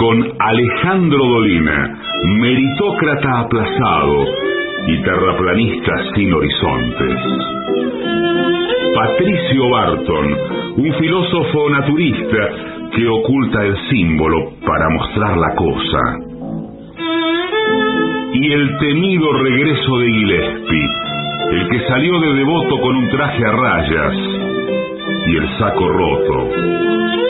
con Alejandro Dolina, meritócrata aplazado y terraplanista sin horizontes. Patricio Barton, un filósofo naturista que oculta el símbolo para mostrar la cosa. Y el temido regreso de Gillespie, el que salió de devoto con un traje a rayas y el saco roto.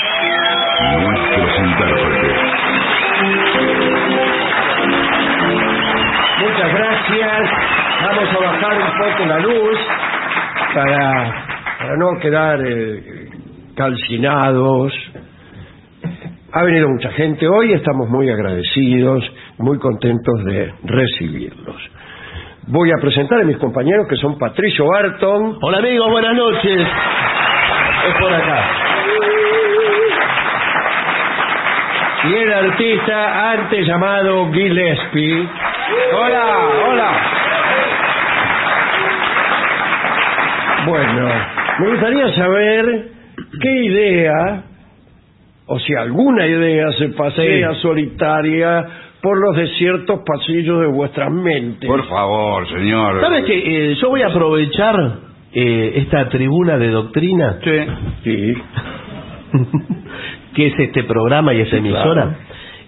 nuestros intérpretes. Muchas gracias. Vamos a bajar un poco la luz para, para no quedar eh, calcinados. Ha venido mucha gente hoy, estamos muy agradecidos, muy contentos de recibirlos. Voy a presentar a mis compañeros que son Patricio Barton. Hola amigos, buenas noches. Es por acá. Y el artista antes llamado Gillespie. Hola, hola. Bueno, me gustaría saber qué idea, o si alguna idea se pasea solitaria por los desiertos pasillos de vuestras mentes. Por favor, señor. ¿Sabes que yo voy a aprovechar eh, esta tribuna de doctrina? Sí. que es este programa y esta emisora.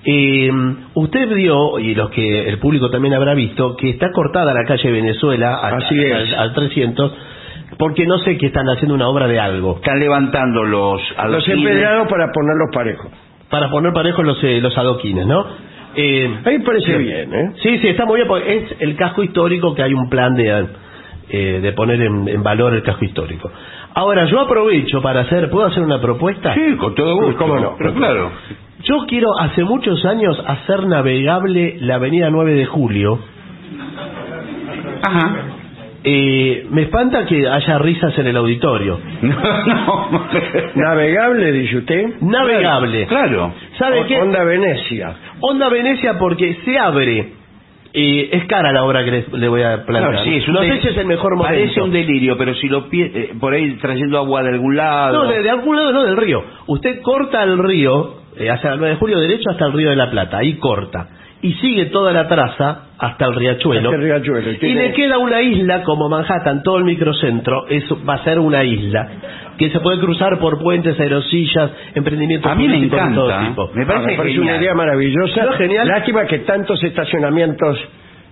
Eh, usted vio, y los que el público también habrá visto, que está cortada la calle Venezuela al, Así es. al- al 300, porque no sé que están haciendo una obra de algo. Están levantando los Los adoquines. empedrados para ponerlos parejos. Para poner parejos los, eh, los adoquines, ¿no? Eh, Ahí parece bien, ¿eh? Sí, sí, está muy bien, porque es el casco histórico que hay un plan de, eh, de poner en, en valor el casco histórico. Ahora, yo aprovecho para hacer, ¿puedo hacer una propuesta? Sí, con todo gusto. ¿Cómo no? Pero claro. Yo quiero hace muchos años hacer navegable la avenida 9 de Julio. Ajá. Eh, me espanta que haya risas en el auditorio. No, no. Navegable, dice usted. Navegable. Claro. ¿Sabe O- qué? Onda Venecia. Onda Venecia porque se abre. Eh, es cara la obra que le, le voy a plantear. Claro, sí, es un no sé si es el mejor momento. Parece un delirio, pero si lo pie, eh, por ahí trayendo agua de algún lado. No, de, de algún lado no, del río. Usted corta el río, eh, hacia el 9 de julio derecho hasta el río de la Plata, ahí corta. Y sigue toda la traza hasta el riachuelo. Hasta el riachuelo, y le queda una isla como Manhattan, todo el microcentro, eso va a ser una isla que se puede cruzar por puentes, aerosillas, emprendimientos A mí me turísticos de todo encanta. tipo. Me parece, Ah, me parece una idea maravillosa. ¿No es genial? Lástima que tantos estacionamientos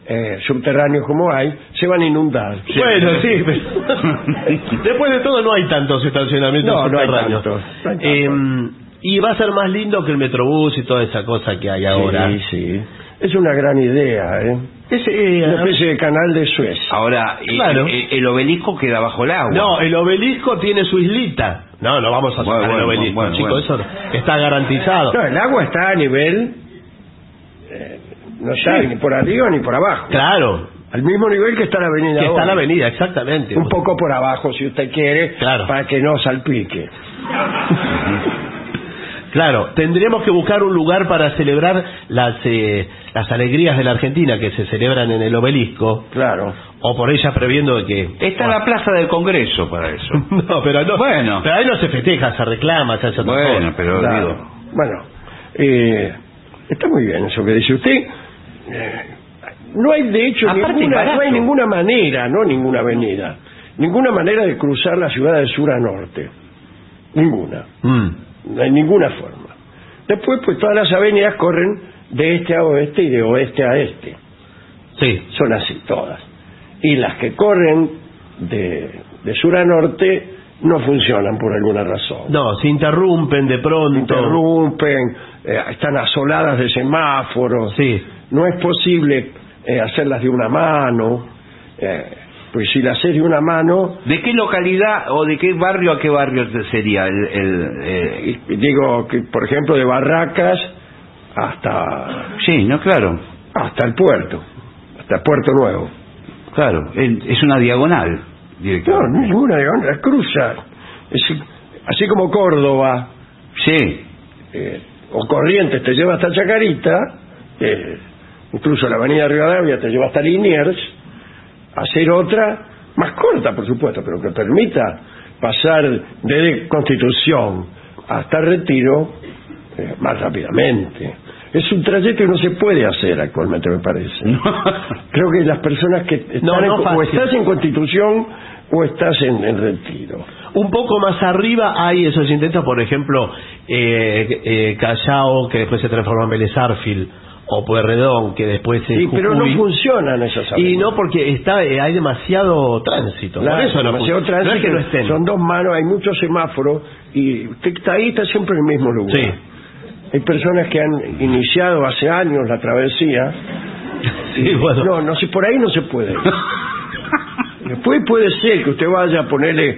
eh, subterráneos como hay se van a inundar. Bueno, sí. pero- Después de todo no hay tantos estacionamientos No, no hay subterráneos. tantos, no hay tantos. Eh, y va a ser más lindo que el Metrobús y toda esa cosa que hay ahora. Sí, sí. Es una gran idea, ¿eh? Es, eh, Una especie de canal de Suez. Ahora, eh, Claro. eh, el obelisco queda bajo el agua. No, el obelisco tiene su islita. No, no vamos a sacar Bueno, el obelisco, bueno, chicos, bueno. eso está garantizado. No, el agua está a nivel... eh, no está ni por arriba ni por abajo. Claro, Al mismo nivel que está la avenida que está la avenida, exactamente. Un poco por abajo, si usted quiere, Claro. para que no salpique. Claro, tendríamos que buscar un lugar para celebrar las eh, las alegrías de la Argentina que se celebran en el obelisco, Claro. o por ella previendo de que... Está la plaza del Congreso para eso. No, pero no. Bueno. Pero ahí no se festeja, se reclama, se hace bueno, pero Claro. digo, Bueno, eh, está muy bien eso que dice usted. Eh, no hay, de hecho, Aparte, ninguna, no hay ninguna manera, no ninguna avenida, ninguna manera de cruzar la ciudad de sur a norte. Ninguna. Mm. No hay ninguna forma. Después, pues todas las avenidas corren de este a oeste y de oeste a este. Sí. Son así todas. Y las que corren de, de sur a norte no funcionan por alguna razón. No, se interrumpen de pronto. Interrumpen, eh, están asoladas de semáforos. Sí. No es posible eh, hacerlas de una mano. eh, pues si las haces de una mano, ¿De qué localidad o de qué barrio a qué barrio sería el... el, eh, digo que por ejemplo de Barracas hasta Sí, no, claro, hasta el puerto, hasta el Puerto Nuevo. claro. es una diagonal, No, director. ninguna, la cruza. Es- así como Córdoba Sí, eh, o Corrientes te lleva hasta Chacarita, eh, incluso la avenida Rivadavia te lleva hasta Liniers, hacer otra, más corta por supuesto, pero que permita pasar desde Constitución hasta Retiro eh, más rápidamente. Es un trayecto que no se puede hacer actualmente, me parece. Creo que las personas que están No, no en- o estás en Constitución o estás en, en Retiro. Un poco más arriba hay esos intentos, por ejemplo, eh, eh, Callao, que después se transformó en Vélez Arfield, o Pueyrredón, que después es Sí, pero no funcionan esas Y avenidas. no porque está eh, hay demasiado tránsito. Claro, por eso no, demasiado no es que no tránsito, estén. Son dos manos, hay muchos semáforos y usted está ahí, está siempre en el mismo lugar. Sí. Hay personas que han iniciado hace años la travesía. Sí, bueno. No, no sé, por ahí no se puede. Después puede ser que usted vaya a ponerle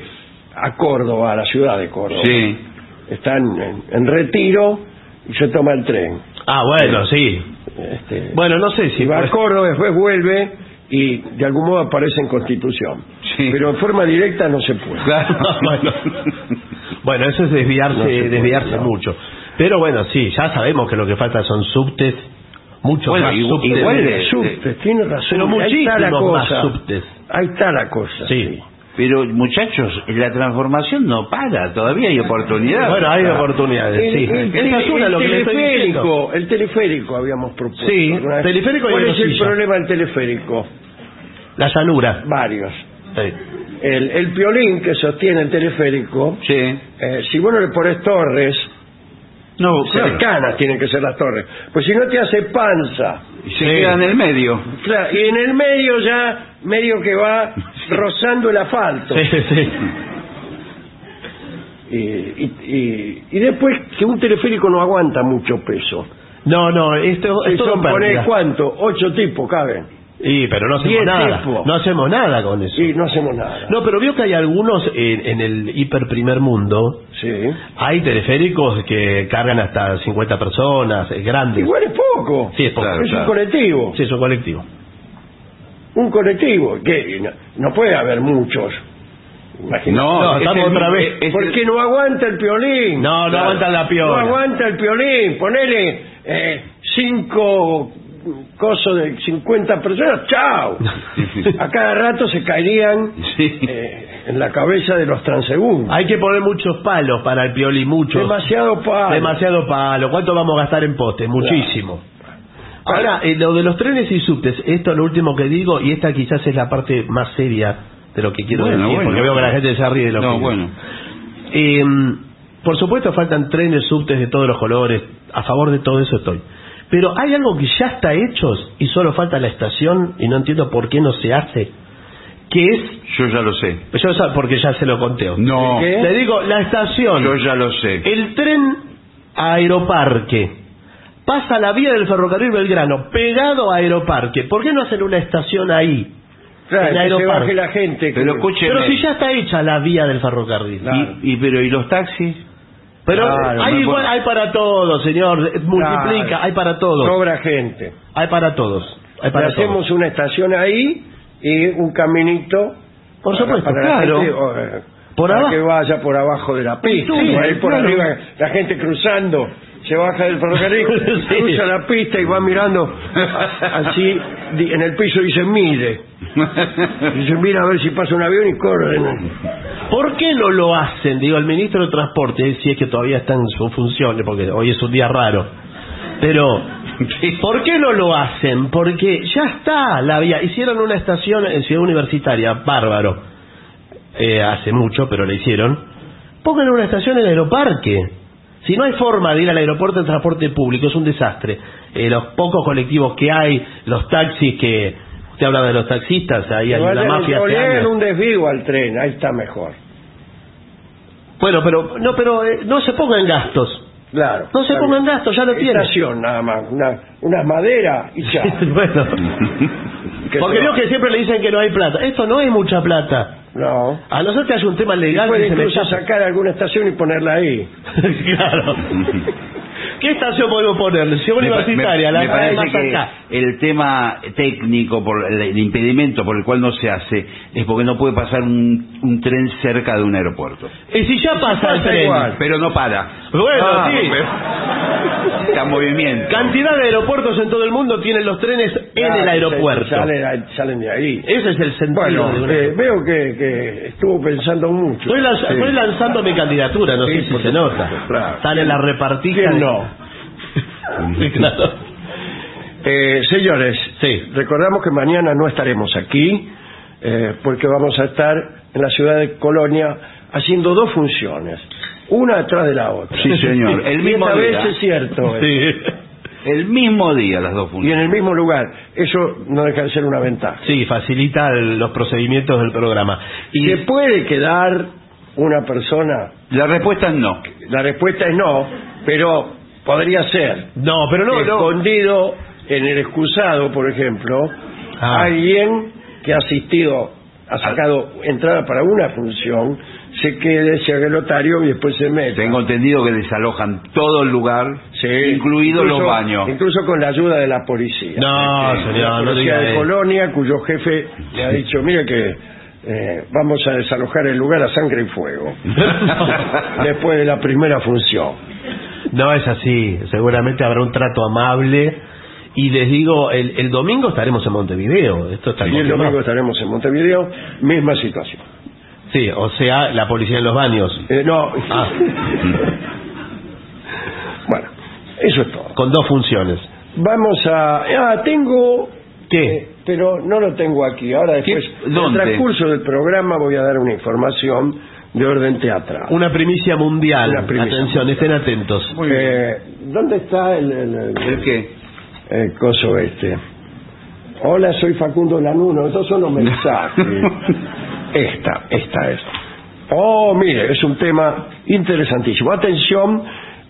a Córdoba, a la ciudad de Córdoba. sí. Están en, en retiro y se toma el tren. Ah, bueno, sí. Este, Bueno, no sé si... va a Córdoba, después vuelve y de algún modo aparece en Constitución. Sí. Pero en forma directa no se puede. Claro. bueno. Bueno, eso es desviarse, No se puede, desviarse no. mucho. Pero bueno, sí, ya sabemos que lo que falta son subtes, muchos Bueno, más subtes. igual de- Subtes, tiene razón. Pero muchísimos más subtes. Ahí está la cosa. Sí. Pero muchachos, la transformación no para, todavía hay oportunidad. Bueno, hay oportunidades, El, sí. el- Esa es una el lo que teleférico, el teleférico habíamos propuesto. Sí, teleférico ¿Cuál es el problema del teleférico? La llanura. Varios. Sí. El, el piolín que sostiene el teleférico, Sí. eh, si vos no le pones torres, No, claro. cercanas tienen que ser las torres, pues si no te hace panza, Y se queda en el medio. Claro, y en el medio ya, medio que va rozando el asfalto. Sí, sí. Y, y, y- y después que un teleférico no aguanta mucho peso. No, no, esto, esto son, no. ¿cuánto? Ocho tipos caben. Sí, pero no hacemos nada. tipos. No hacemos nada con eso. Y no hacemos nada. No, pero vio que hay algunos en, en el hiper primer mundo. Sí. Hay teleféricos que cargan hasta 50 personas, eh, grandes. Igual es poco. Sí, es poco. Claro, es claro. un colectivo. Sí, es un colectivo. Un colectivo. que no, no puede haber muchos. Imagínate. No, es estamos otra vez. es Porque el- no aguanta el piolín. No, no aguanta la piola. No aguanta el piolín. Ponele eh, cinco cosos de 50 personas. ¡Chao! A cada rato se caerían Sí. eh, en la cabeza de los transeúntes. Hay que poner muchos palos para el pioli, muchos. Demasiado palo. Demasiado palo. ¿Cuánto vamos a gastar en postes? Muchísimo. Ahora, eh, lo de los trenes y subtes, esto es lo último que digo, y esta quizás es la parte más seria de lo que quiero Bueno, decir, bueno. porque veo que la gente se ríe de lo que No, digo. bueno. Eh, por supuesto faltan trenes, subtes de todos los colores, a favor de todo eso estoy. Pero hay algo que ya está hecho y solo falta la estación y no entiendo por qué no se hace, que es, Yo ya lo sé. yo sa- porque ya se lo conté. No. Le digo, la estación, yo ya lo sé. el tren Aeroparque, pasa la vía del ferrocarril Belgrano, pegado a Aeroparque. ¿Por qué no hacen una estación ahí? Claro, en que se Aeroparque. baje la gente. que- Pero. Pero si ya está hecha la vía del ferrocarril. Claro. y, y- pero ¿y los taxis? Pero Claro, hay igual, hay para todos, señor. Multiplica, Claro. hay para todos. Sobra gente. Hay para todos. Hay Le para hacemos todos. una estación ahí y un caminito. Por para- supuesto, para la claro. gente, o, eh, Por para abajo. que vaya por abajo de la pista. Sí, por ahí por claro. arriba, la gente cruzando. Se baja del ferrocarril, Sí. cruza la pista y va mirando así en el piso y dice mire. Dice mira a ver si pasa un avión y corren. ¿Por qué no lo hacen? Digo, el ministro de Transporte, si es que todavía está en su función, porque hoy es un día raro. Pero, ¿por qué no lo hacen? Porque ya está la vía. Hicieron una estación en Ciudad Universitaria, bárbaro. Eh, hace mucho, pero la hicieron. Pongan una estación en Aeroparque. Si no hay forma de ir al aeropuerto en transporte público, es un desastre. Eh, los pocos colectivos que hay, los taxis que... Usted habla de los taxistas, ahí hay una mafia le años. un desvío al tren, ahí está mejor. Bueno, pero no, pero eh, no se pongan gastos. Claro. No se pongan gastos, ya lo tienen. Estación nada más, una, unas maderas y ya. bueno, Que porque veo que siempre le dicen que no hay plata. Esto no es mucha plata. No. A no ser que haya un tema legal Puede que se incluso sacar alguna estación y ponerla ahí. claro. ¿Qué estación podemos ponerle? Si Me, pa- universitaria, me- la me la parece que acá. el tema técnico, por el, impedimento por el cual no se hace, es porque no puede pasar un, un tren cerca de un aeropuerto. Y si ya pasa el tren. igual. Pero no para. Bueno, Ah, sí. Está en movimiento. Cantidad de aeropuertos en todo el mundo tienen los trenes en Claro, el aeropuerto. Salen, salen de ahí. Ese es el sentido Bueno, de eh, veo que, que estuvo pensando mucho. Estoy, lanz- estoy lanzando mi candidatura, no Sí, sé si se nota. claro. Sale la repartija. ¿Quién de- no? Sí, claro. Eh, señores, Sí. recordamos que mañana no estaremos aquí eh, porque vamos a estar en la ciudad de Colonia haciendo dos funciones, una atrás de la otra. Sí, señor. El Y mismo esta día. vez es cierto. Sí. El mismo día las dos Y funciones. en el mismo lugar. Eso no deja de ser una ventaja. Sí, facilita el- los procedimientos del programa. Y ¿Se puede quedar una persona? La respuesta es no. La respuesta es no, pero podría ser. no, pero no, no. escondido en el excusado, por ejemplo, Ah. alguien que ha asistido, ha sacado entrada para una función, se quede, se haga el lotario y después se mete. Tengo entendido que desalojan todo el lugar, Sí, incluidos incluso- los baños. Incluso con la ayuda de la policía. No, la señor, no policía de. Colonia, cuyo jefe le ha dicho, mire que eh, vamos a desalojar el lugar a sangre y fuego. Después de la primera función. No es así. Seguramente habrá un trato amable. Y les digo, el, el domingo estaremos en Montevideo. Esto está Y el domingo estaremos en Montevideo, misma situación. Sí, o sea, la policía en los baños. Eh, no. Ah. bueno, eso es todo. Con dos funciones. Vamos a... Ah, tengo... ¿Qué? eh, pero no lo tengo aquí. Ahora después, ¿Qué? en el ¿Dónde? transcurso del programa voy a dar una información de orden teatral. Una primicia mundial. Una primicia Atención, estén atentos. Muy bien. Eh, ¿Dónde está el, el, el- ¿El qué? el coso este? Hola, soy Facundo Lanuno. Estos son los mensajes. esta, esta es. Oh, mire, es un tema interesantísimo. Atención,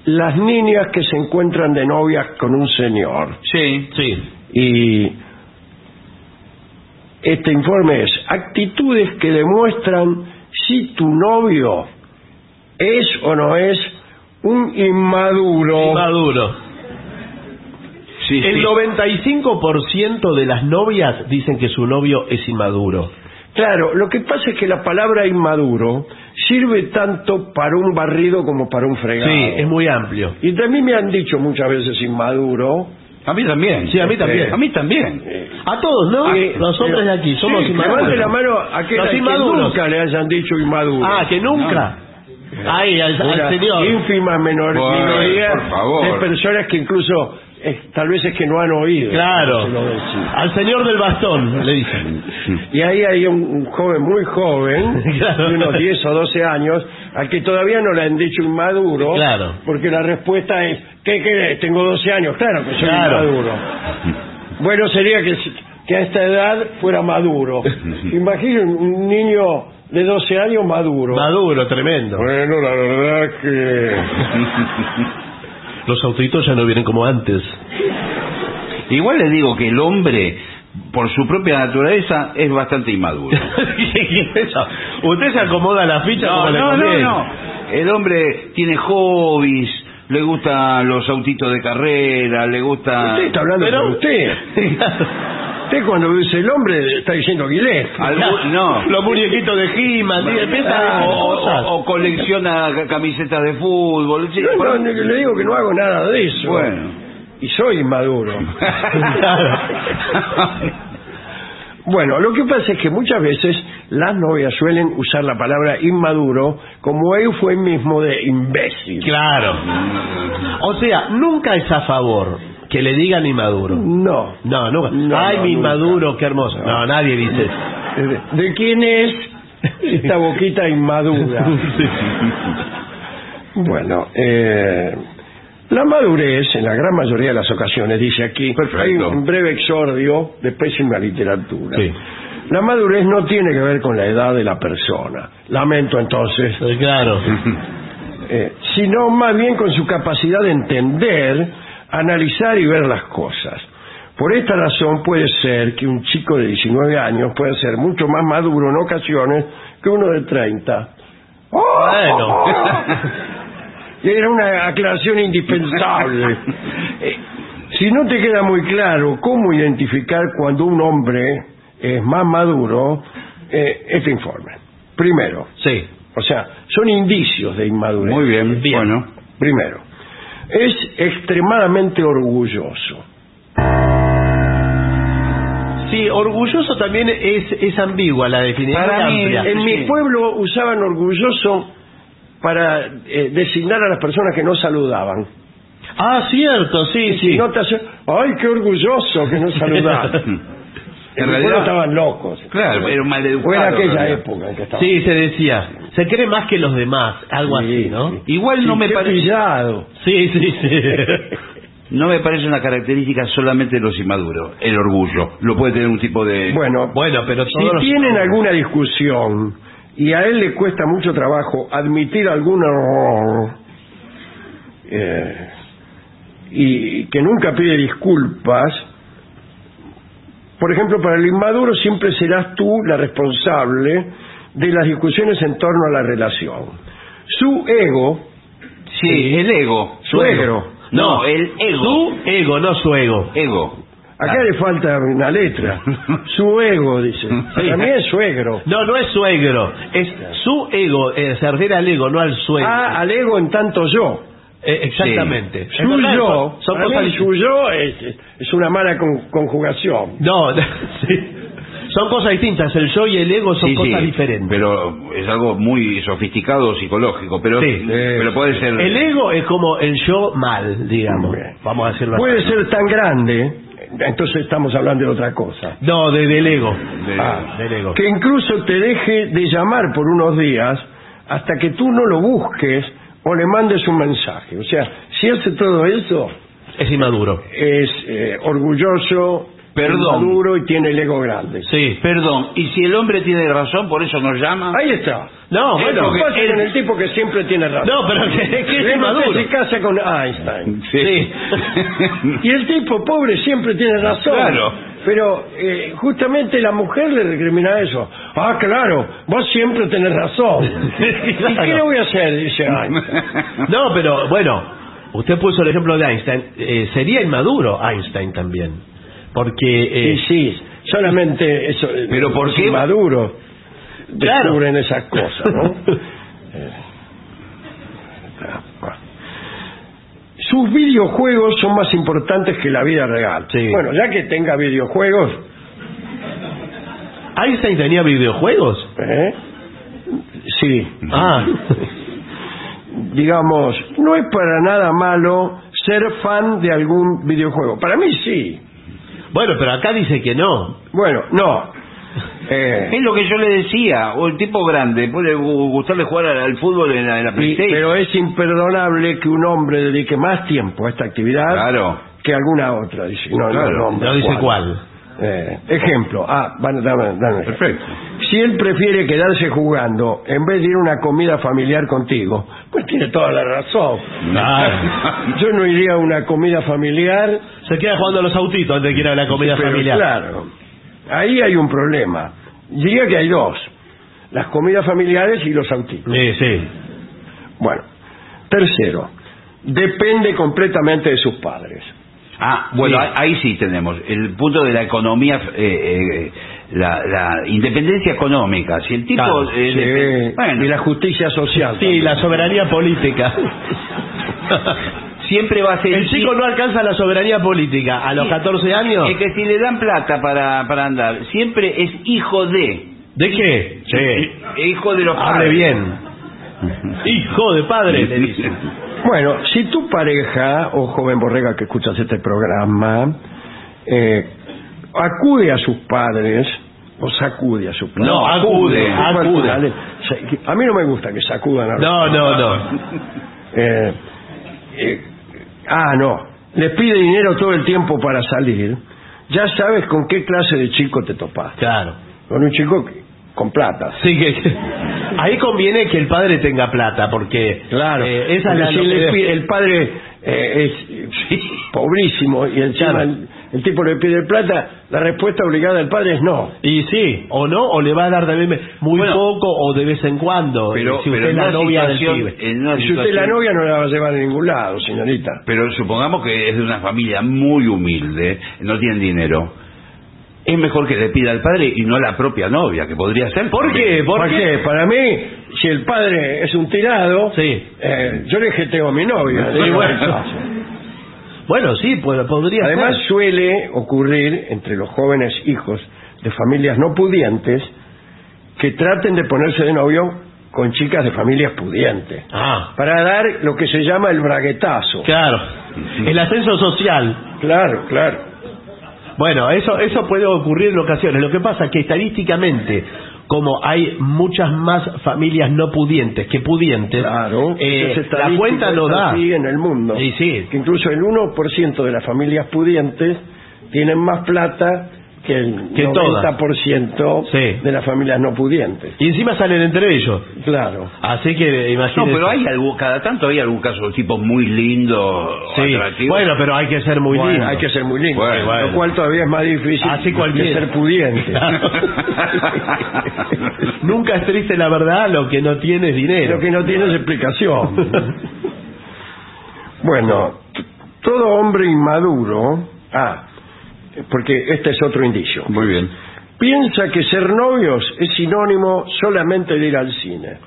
las niñas que se encuentran de novias con un señor. Sí. Sí. Y este informe es actitudes que demuestran si tu novio es o no es un inmaduro. Maduro. Sí, El sí. 95% de las novias dicen que su novio es inmaduro. Claro, lo que pasa es que la palabra inmaduro sirve tanto para un barrido como para un fregado. Sí, es muy amplio. Y también me han dicho muchas veces inmaduro. A mí también. Sí, a mí también. A mí también. A todos, ¿no? eh, Los hombres de aquí somos sí, inmaduros. Levante la mano a aquel Los al que nunca le hayan dicho inmaduro. Ah, que nunca. Ahí, al, al Una señor. ínfima menor, minoría de personas que incluso tal vez es que no han oído. Claro. Al señor del bastón, le dicen. Y ahí hay un, un joven muy joven, Claro. de unos 10 o 12 años, al que todavía no le han dicho inmaduro, Claro. porque la respuesta es, ¿qué querés? Tengo 12 años, claro que soy Claro. inmaduro. Bueno sería que, que a esta edad fuera maduro. Imaginen un niño de 12 años maduro. Maduro, tremendo. Bueno, la verdad que... Los autitos ya no vienen como antes. Igual le digo que el hombre, por su propia naturaleza, es bastante inmaduro. Usted se acomoda la ficha No, como le no, no, no. El hombre tiene hobbies, le gustan los autitos de carrera, le gusta... Usted está hablando por usted. Usted cuando dice el hombre está diciendo. Algún- no. Los muñequitos de He-Man, Ah, o, cosas. o- o colecciona ca- camisetas de fútbol. sí, No, por- no, le digo que no hago nada de eso. Bueno. Y soy inmaduro. Bueno, lo que pasa es que muchas veces las novias suelen usar la palabra inmaduro como eufemismo de imbécil. Claro. O sea, nunca es a favor que le digan inmaduro. No. No, nunca. No, Ay, no, mi nunca. inmaduro, qué hermoso. No, nadie dice eso. ¿De, quién es esta boquita inmadura? Bueno, eh, la madurez, en la gran mayoría de las ocasiones, dice aquí, Perfecto. hay un breve exordio de pésima literatura. Sí. La madurez no tiene que ver con la edad de la persona. Lamento entonces. Claro. eh, sino más bien con su capacidad de entender, analizar y ver las cosas. Por esta razón puede ser que un chico de 19 años pueda ser mucho más maduro en ocasiones que uno de 30. ¡Oh! Bueno. Era una aclaración indispensable. Eh, si no te queda muy claro cómo identificar cuando un hombre es más maduro, eh, este informe. Primero, Sí. o sea, son indicios de inmadurez. Muy bien, Bien. bueno. Primero, es extremadamente orgulloso. Sí, orgulloso también es, es ambigua la definición. Para mí, amplia. En mi pueblo usaban orgulloso para eh, designar a las personas que no saludaban. Ah, cierto, sí, Y sí. si no te hace, ¡ay, qué orgulloso que no saludaban! en realidad- estaban locos. Claro, era un maleducado. Fue en aquella época en que estaban. Sí, se decía. Se cree más que los demás, algo Sí, así, ¿no? sí. Igual no me parece. Sí, sí, sí. no me parece una característica solamente de los inmaduros, el orgullo. Lo puede tener un tipo de Bueno, bueno, pero si los- tienen alguna discusión y a él le cuesta mucho trabajo admitir algún error eh, y que nunca pide disculpas, por ejemplo, para el inmaduro siempre serás tú la responsable de las discusiones en torno a la relación. Su ego, Sí, el ego. suegro, No, el ego. Su ego, no su ego. Ego. acá le falta una letra, su ego, dice. Para mí es suegro. No, no es suegro. Es su ego. eh, se refiere al ego, no al suegro. Ah, al ego en tanto yo. Eh, exactamente. Su Es verdad, yo, son- son para cosas mí su yo es, es una mala con- conjugación. No, sí. Son cosas distintas. El yo y el ego son Sí, cosas sí, diferentes. Pero es algo muy sofisticado psicológico, pero Sí. pero puede ser El ego es como el yo mal, digamos. Bien. Vamos a decirlo Puede así. ser tan grande, entonces estamos hablando de otra cosa, No, de- del ego. de- Ah, del ego. que incluso te deje de llamar por unos días hasta que tú no lo busques o le mandes un mensaje. O sea, si hace todo eso, Es inmaduro. es eh, orgulloso, Perdón. maduro y tiene el ego grande. Sí. Perdón, y si el hombre tiene razón, por eso nos llama. Ahí está. No, ¿Qué bueno. pasa con el tipo que siempre tiene razón? No, pero que, que es inmaduro. se casa con Einstein. Sí. Y el tipo pobre siempre tiene razón. Claro. Pero eh, justamente la mujer le recrimina eso. Ah, claro, vos siempre tenés razón. ¿Y qué le voy a hacer? Dice Einstein. No, pero bueno, usted puso el ejemplo de Einstein. Eh, sería inmaduro Einstein también. Porque. eh, Y sí, solamente eso, eh, Pero ¿por qué? Claro. descubren esas cosas, ¿no? Eh, Sus videojuegos son más importantes que la vida real. Sí. Bueno, ya que tenga videojuegos, Einstein tenía videojuegos. ¿eh? sí, Ah. digamos, no es para nada malo ser fan de algún videojuego. Para mí sí. Bueno, pero acá dice que no. Bueno, no. Eh, Es lo que yo le decía, o el tipo grande, puede gu- gustarle jugar al, al fútbol en la, en la y- PlayStation. pero es imperdonable que un hombre dedique más tiempo a esta actividad Claro. que alguna otra. Dice, no, Claro, no, No dice cuál. Eh, ejemplo, ah, bueno, dame, dame. Perfecto. Si él prefiere quedarse jugando en vez de ir a una comida familiar contigo, pues tiene toda la razón. Claro. Yo no iría a una comida familiar, Se queda jugando a los autitos antes de que ir a la comida pero familiar. claro, ahí hay un problema. Diría que hay dos, las comidas familiares y los autitos. Sí, sí. Bueno, tercero, depende completamente de sus padres. Ah, bueno, Sí. ahí- sí tenemos el punto de la economía, eh, eh, la, la independencia económica. Si el tipo... Claro, eh, Sí, bueno, y la justicia social. Sí, también. la soberanía política. siempre va a ser... El chico no alcanza la soberanía política a los 14 años. Es que si le dan plata para, para andar, siempre es hijo de... ¿De qué? Hijo de los Hable padres. bien. Hijo de padre, le dicen. Bueno, si tu pareja, o joven borrega que escuchas este programa, eh, acude a sus padres, o sacude a sus padres. No, acude, acude. Dale, A mí no me gusta que sacudan a los No, no, no. Eh, eh, ah, no. Les pide dinero todo el tiempo para salir. Ya sabes con qué clase de chico te topas. Claro. Con un chico que- con plata. Sí, que, que- ahí conviene que el padre tenga plata, porque Claro. eh, esa es la si le pide- el padre eh, es pobrísimo y encima Claro. el, el tipo le pide plata, la respuesta obligada del padre es no. Y sí, o no, o le va a dar también muy Bueno. poco o de vez en cuando. Pero, si usted es la novia del pibe. si usted la situación- novia no la va a llevar a ningún lado, señorita. Pero supongamos que es de una familia muy humilde, no tienen dinero. Es mejor que le pida al padre y no a la propia novia, que podría ser. ¿Por qué? ¿Por ¿Por qué? qué? Para mí, si el padre es un tirado, Sí. eh, yo le jeteo a mi novia. Sí, bueno. Bueno, sí, pues, podría Además ser. suele ocurrir entre los jóvenes hijos de familias no pudientes que traten de ponerse de novio con chicas de familias pudientes Ah, para dar lo que se llama el braguetazo. claro. El ascenso social. Claro, claro. Bueno, eso eso puede ocurrir en ocasiones. Lo que pasa es que estadísticamente, como hay muchas más familias no pudientes que pudientes, Claro, eh, la cuenta no da. así en el mundo. Y sí. Que incluso el 1% de las familias pudientes tienen más plata que el Que todas. 90% Sí. de las familias no pudientes. Y encima salen entre ellos. Claro. Así que No, imagínese. pero hay algún, cada tanto hay algún caso de tipo muy lindo, Sí. atractivo. Bueno, pero hay que ser muy Bueno, lindo. hay que ser muy lindo, Bueno, bueno. lo cual todavía es más difícil Así que cualquiera. ser pudiente. Claro. Nunca es triste la verdad, lo que no tiene es dinero. Lo que no tiene es explicación. bueno, t- todo hombre inmaduro, ah, porque este es otro indicio, Muy bien. piensa que ser novios es sinónimo solamente de ir al cine.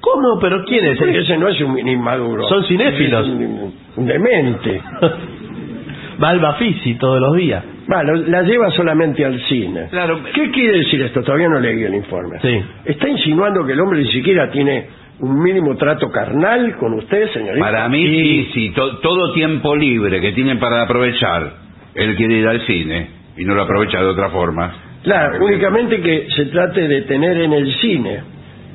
¿Cómo? ¿Pero quién es? Porque ese no es un inmaduro. Son cinéfilos. Es un, un demente. Va al Bafisi todos los días. Bueno, la lleva solamente al cine. Claro. ¿Qué quiere decir esto? Todavía no leí el informe. Sí. ¿Está insinuando que el hombre ni siquiera tiene un mínimo trato carnal con usted, señorita? Para mí, sí, sí, to- todo tiempo libre que tienen para aprovechar, él quiere ir al cine y no lo aprovecha de otra forma. Claro, únicamente que se trate de tener en el cine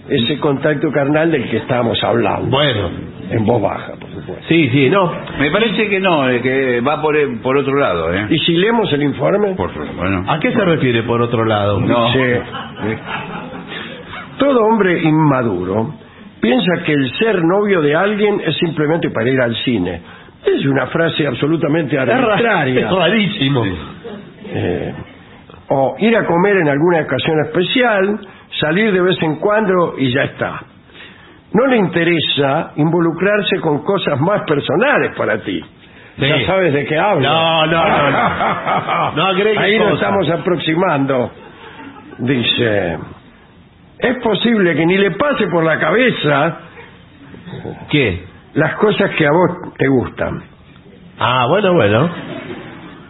ese contacto carnal del que estábamos hablando. Bueno. En voz baja, por supuesto. Sí, sí, no. Me parece que no, eh, que va por, por otro lado, ¿eh? ¿Y si leemos el informe? Por favor, bueno. ¿A qué se refiere por otro lado? No. Dice, Todo hombre inmaduro piensa que el ser novio de alguien es simplemente para ir al cine. Es una frase absolutamente arbitraria. es rarísimo. Eh, o ir a comer en alguna ocasión especial, salir de vez en cuando y ya está. No le interesa involucrarse con cosas más personales para ti. Sí. Ya sabes de qué hablo. No, no, no, no. No Ahí nos estamos aproximando. Dice, es posible que ni le pase por la cabeza ¿Qué? Las cosas que a vos te gustan. Ah, bueno, bueno.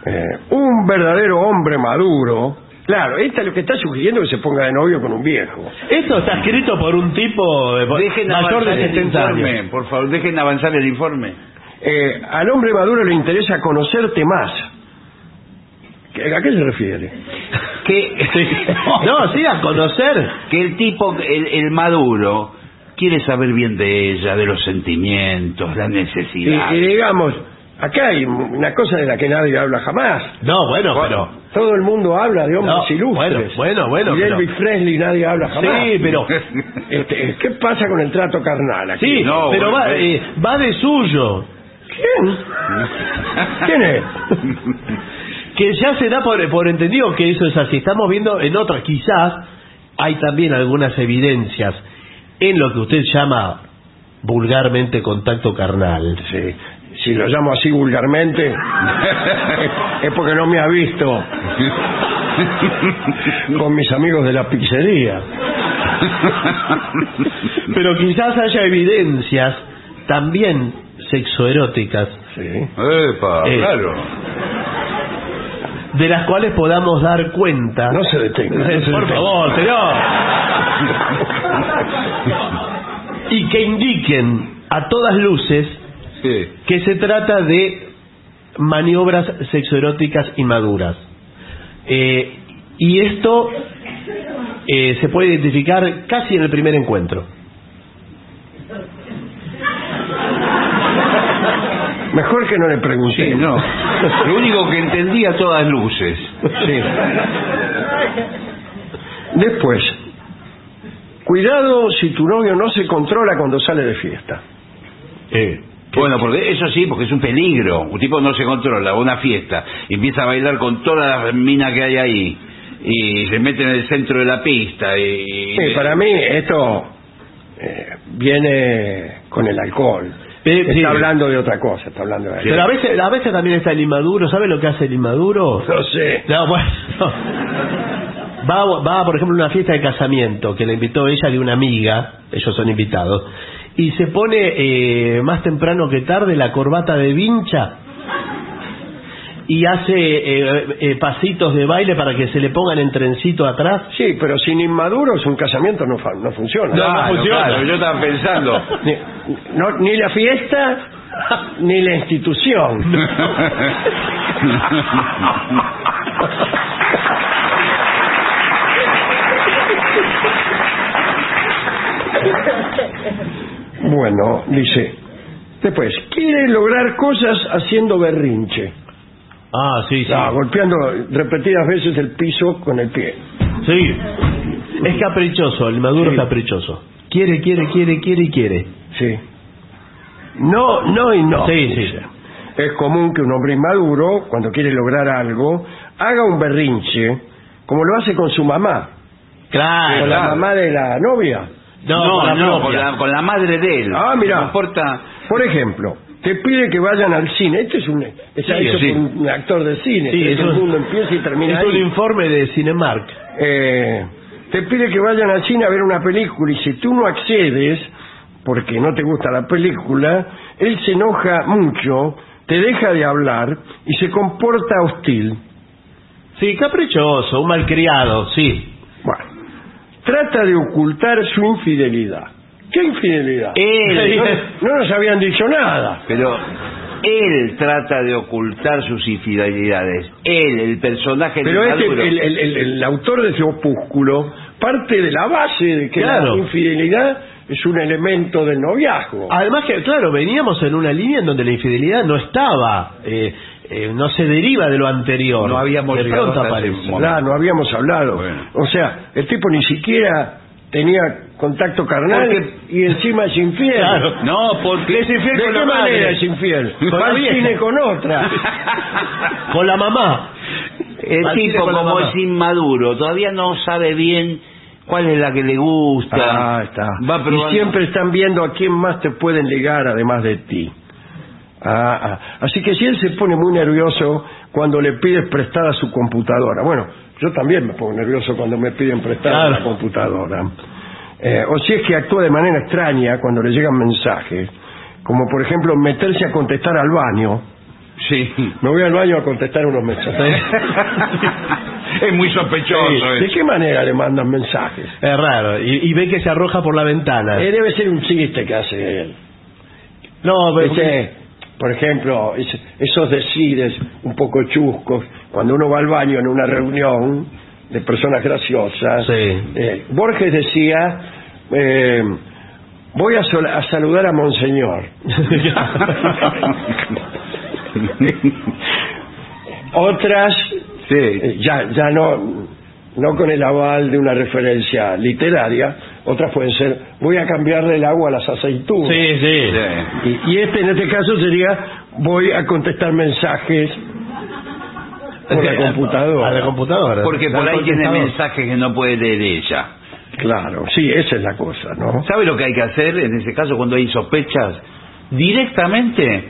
Eh, un verdadero hombre maduro. Claro, esta es lo que está sugiriendo que se ponga de novio con un viejo. Esto está escrito por un tipo de Dejen mayor de el 70 años. informe, por favor, dejen avanzar el informe. Eh, al hombre maduro le interesa conocerte más. ¿Qué- ¿A qué se refiere? Que, No, sí, a conocer. que el tipo, el, el maduro, quiere saber bien de ella, de los sentimientos, las necesidades. y digamos, acá hay una cosa de la que nadie habla jamás. No, bueno, pero... Todo el mundo habla de hombres No, ilustres. bueno, bueno, bueno, Y de pero- Elvis Presley nadie habla jamás. Sí, pero... Este, ¿Qué pasa con el trato carnal aquí? Sí, No, pero bueno, va, eh. eh, va de suyo. ¿Quién? ¿Quién es? Que ya se da por, por entendido que eso es así. Estamos viendo en otras, quizás hay también algunas evidencias en lo que usted llama vulgarmente contacto carnal. Sí. Si lo llamo así vulgarmente, es, porque no me ha visto con mis amigos de la pizzería. Pero quizás haya evidencias también sexoeróticas Sí. Epa, Eh. claro. de las cuales podamos dar cuenta. No se detenga. no se Por detenga. favor, señor. Y que indiquen a todas luces Sí. que se trata de maniobras sexoeróticas inmaduras. Eh, y esto eh, se puede identificar casi en el primer encuentro. Mejor que no le pregunté. Sí, no. Lo único que entendía a todas luces. Sí. Después, cuidado si tu novio no se controla cuando sale de fiesta. Bueno, porque eso sí, porque es un peligro. Un tipo no se controla, una fiesta, empieza a bailar con todas las minas que hay ahí, y se mete en el centro de la pista, y... Sí, para mí esto eh, viene con el alcohol. Eh, está sí. hablando de otra cosa, está hablando de Pero a veces, a veces también está el inmaduro. ¿Sabe lo que hace el inmaduro? No sé. No, bueno. Va, va, por ejemplo, a una fiesta de casamiento que le invitó ella de una amiga, ellos son invitados, y se pone eh, más temprano que tarde la corbata de vincha y hace eh, eh, pasitos de baile para que se le pongan en trencito atrás. Sí, pero sin inmaduros un casamiento no, fa- no funciona. No, no funciona. claro, yo estaba pensando... Ni, no- ni la fiesta ni la institución. Bueno, dice, después, quiere lograr cosas haciendo berrinche. Ah, sí, sí. Ah, golpeando repetidas veces el piso con el pie. Sí. Es caprichoso, el maduro Sí. es caprichoso. Quiere, quiere, quiere, quiere y quiere. Sí. No, no y no. Sí, dice. sí. Es común que un hombre inmaduro, cuando quiere lograr algo, haga un berrinche, como lo hace con su mamá, Claro. con la mamá de la novia. No, No, con la no, con la, con la madre de él. Ah, mira. No importa... Por ejemplo, te pide que vayan al cine. Este es un, está Sí, hecho sí. por un actor de cine. Sí, que es todo el un- mundo empieza y termina Es un informe de Cinemark. Eh, te pide que vayan al cine a ver una película y si tú no accedes, porque no te gusta la película, él se enoja mucho, te deja de hablar y se comporta hostil. Sí, caprichoso, un malcriado, sí. Bueno, trata de ocultar su infidelidad. ¿Qué infidelidad? Él, No, no nos habían dicho nada. pero él trata de ocultar sus infidelidades. Él, el personaje Pero del este, el, el- el- el autor de ese opúsculo parte de la base de que Claro. la infidelidad es un elemento del noviazgo. Además que, claro, veníamos en una línea en donde la infidelidad no estaba, eh, eh, no se deriva de lo anterior. No habíamos de llegado pronto aparece. Claro, no habíamos hablado. Bueno. O sea, el tipo ni siquiera tenía contacto carnal Porque- y encima es infiel. Claro. No, porque Es infiel ¿De con qué la manera madre. es infiel? Con Va al cine con otra. Con la mamá. el Al tipo, como mamá. es inmaduro, todavía no sabe bien cuál es la que le gusta. Ah, está. Va. Y siempre están viendo a quién más te pueden ligar además de ti. Ah, ah. Así que si él se pone muy nervioso cuando le pides prestada su computadora. Bueno, yo también me pongo nervioso cuando me piden prestada la computadora. Eh, o si es que actúa de manera extraña cuando le llegan mensajes, como por ejemplo meterse a contestar al baño. Sí. Me voy al baño a contestar unos mensajes. es muy sospechoso. ¿De eso. qué manera le mandan mensajes? Es raro. Y, y ve que se arroja por la ventana. Eh, debe ser un chiste que hace él. no, pero... por ejemplo, es- esos decides un poco chuscos, cuando uno va al baño en una reunión de personas graciosas. Sí. eh, Borges decía, eh, voy a, sol- a saludar a Monseñor. Otras, Sí. eh, ya, ya no, no con el aval de una referencia literaria, otras pueden ser, voy a cambiarle el agua a las aceitunas. sí, sí. Sí. Y, y este en este caso sería voy a contestar mensajes por la computadora. A la computadora. Porque por ahí tiene mensajes que no puede leer ella. Claro, sí, esa es la cosa, ¿no? ¿Sabe lo que hay que hacer en ese caso cuando hay sospechas? Directamente,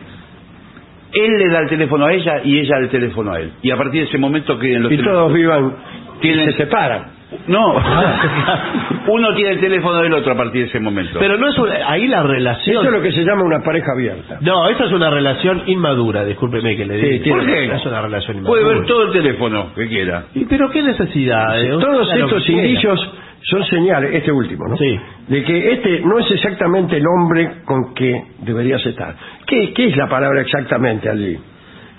él le da el teléfono a ella y ella el teléfono a él. Y a partir de ese momento que los Y todos vivan, Tienen- se separan. No, uno tiene el teléfono del otro a partir de ese momento. Pero no es una- ahí la relación... Eso es lo que se llama una pareja abierta. No, esta es una relación inmadura, discúlpeme que le Sí, diga. tiene ¿Por qué? Es una relación inmadura. Puede ver todo el teléfono que quiera. ¿Y pero qué necesidad? eh? Todos Usted haga lo estos que quiera. indicios son señales, este último, ¿no? Sí. De que este no es exactamente el hombre con que deberías estar. ¿Qué, qué es la palabra exactamente allí?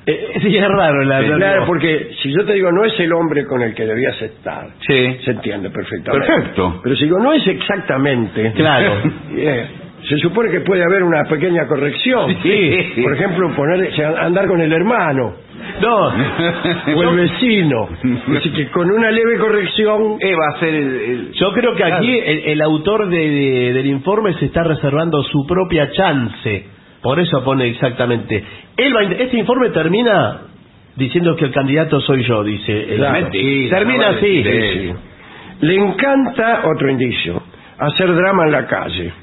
Eh, sí, es raro la Sí, la- claro, porque si yo te digo no es el hombre con el que debías estar, Sí. se entiende perfectamente. Perfecto. Pero si digo no es exactamente, Claro. eh, se supone que puede haber una pequeña corrección. Sí. Por ejemplo, poner, andar con el hermano No, o el vecino. Así que con una leve corrección... Eh, va a ser el, el- yo creo que aquí el, el autor de- de- del informe se está reservando su propia chance. Por eso pone exactamente. Él va este informe termina diciendo que el candidato soy yo, dice. el Claro. Mentira, termina no así. Le encanta, otro indicio, hacer drama en la calle.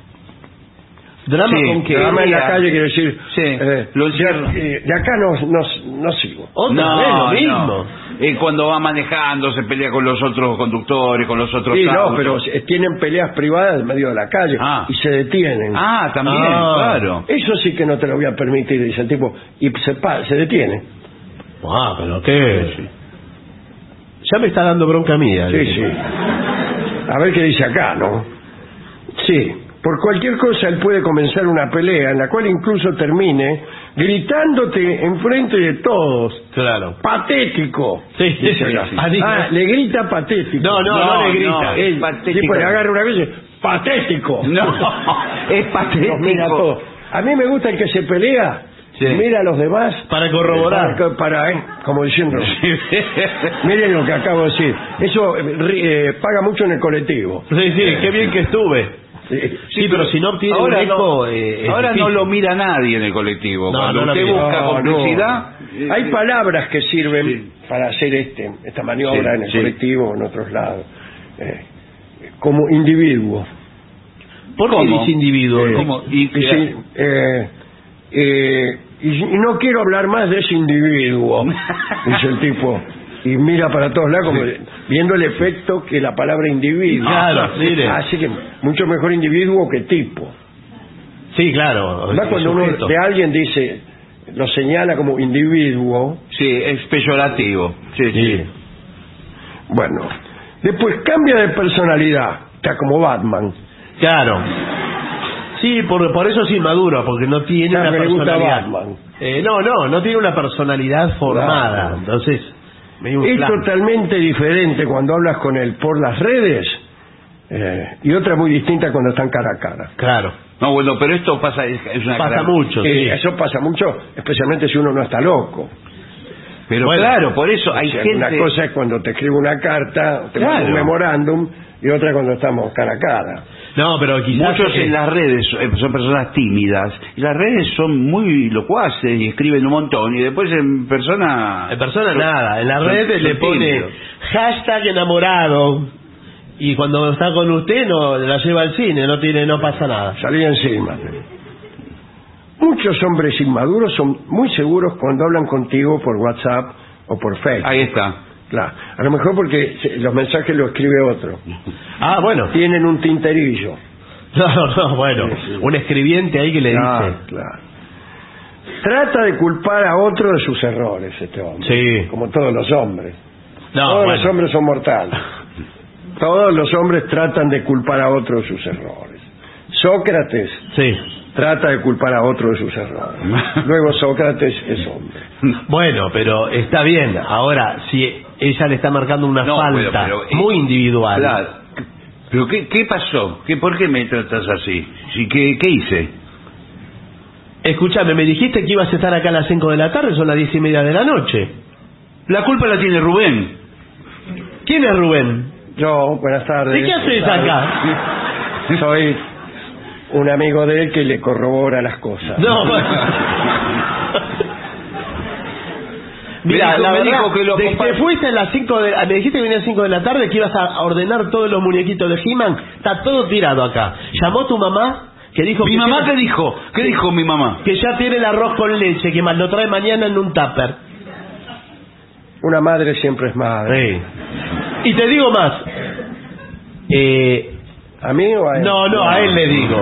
¿Drama Sí, con qué? drama en la calle quiere decir... Sí, eh, lo de, eh, de acá no, no, no sigo. Otra vez lo mismo. Eh, cuando va manejando se pelea con los otros conductores, con los otros Sí, no, pero eh, tienen peleas privadas en medio de la calle Ah. y se detienen. Ah, también, Ah. claro. Eso sí que no te lo voy a permitir, dice el tipo, y se, pa- se detiene. Ah, pero qué. Ya me está dando bronca mía. Sí, sí. A ver qué dice acá, ¿no? Sí, por cualquier cosa él puede comenzar una pelea en la cual incluso termine gritándote enfrente de todos. Claro. Patético. Sí, Dice acá. Ah, Ah, le grita patético. No, no, no, le grita. no, es patético. tipo le agarra una vez y dice, patético. No, es Los mira patético. A mí me gusta el que se pelea, Sí. mira a los demás. Para corroborar. Para, para, eh, como diciendo, miren lo que acabo de decir. Eso eh, eh, paga mucho en el colectivo. Sí, sí, qué bien que estuve. Sí. Pero si no obtiene ahora un eco, no, eh, ahora no difícil. lo mira nadie en el colectivo. No, Cuando no usted busca complicidad... eh, Hay eh, palabras que sirven Sí. para hacer este, esta maniobra Sí, en el sí. colectivo o en otros lados. Eh, como individuo. ¿Por qué dice individuo? Eh, ¿Cómo? Y- eh, eh, y, y no quiero hablar más de ese individuo, dice el tipo. Y mira para todos lados como viendo el efecto que la palabra individuo. Claro, mire. Así que mucho mejor individuo que tipo. Sí, claro. ¿Verdad? Cuando uno de alguien dice, lo señala como individuo, Sí, es peyorativo. Sí, sí. bueno, después cambia de personalidad, está como Batman. Claro. Sí, por, por eso es inmaduro, porque no tiene Claro, una personalidad. Batman. Eh, no, no, no tiene una personalidad formada. Claro. Entonces, Es totalmente diferente cuando hablas con él por las redes eh, y otra muy distinta cuando están cara a cara. Claro. No, bueno, pero esto pasa, es, es una Pasa gran- mucho, Eh, sí. Eso pasa mucho, especialmente si uno no está loco. Pero Bueno, claro, por eso hay O sea, gente... Una cosa es cuando te escribo una carta, te mando un memorándum, y otra cuando estamos cara a cara. No, pero quizás... Muchos en las redes eh, son personas tímidas y las redes son muy locuaces y escriben un montón y después en persona... En persona son- nada. En las redes le pone tímidos. hashtag enamorado. Y cuando está con usted no la lleva al cine, no tiene, no pasa nada. Salí encima. Muchos hombres inmaduros son muy seguros cuando hablan contigo por WhatsApp o por Facebook. Ahí está. Claro. A lo mejor porque los mensajes los escribe otro. Ah, bueno. Tienen un tinterillo. No, no, bueno. Sí, sí. Un escribiente ahí que le Claro, dice. claro. Trata de culpar a otro de sus errores, este hombre. Sí. Como todos los hombres. No, todos bueno. los hombres son mortales. Todos los hombres tratan de culpar a otro de sus errores. Sócrates Sí. trata de culpar a otro de sus errores. Luego Sócrates es hombre. Bueno, pero está bien. Ahora, si ella le está marcando una No, falta pero- pero, eh, muy individual. Claro. ¿Pero qué, qué pasó? ¿Qué, ¿Por qué me tratas así? Sí, ¿qué, ¿Qué hice? Escúchame, me dijiste que ibas a estar acá a las 5 de la tarde, son las diez y media de la noche. La culpa la tiene Rubén. ¿Quién es Rubén? Yo, buenas tardes. ¿Y qué haces acá? Soy un amigo de él que le corrobora las cosas. No, bueno. Mira, la verdad, dijo que lo de- te fuiste a las 5 de me dijiste que venía a las 5 de la tarde que ibas a ordenar todos los muñequitos de He-Man, está todo tirado acá. Llamó tu mamá que dijo ¿Mi que mamá qué dijo? ¿Qué dijo mi mamá? que ya tiene el arroz con leche, que más lo trae mañana en un tupper. Una madre siempre es madre. Y te digo más. Eh, ¿A mí o a él? no, no, a él le digo.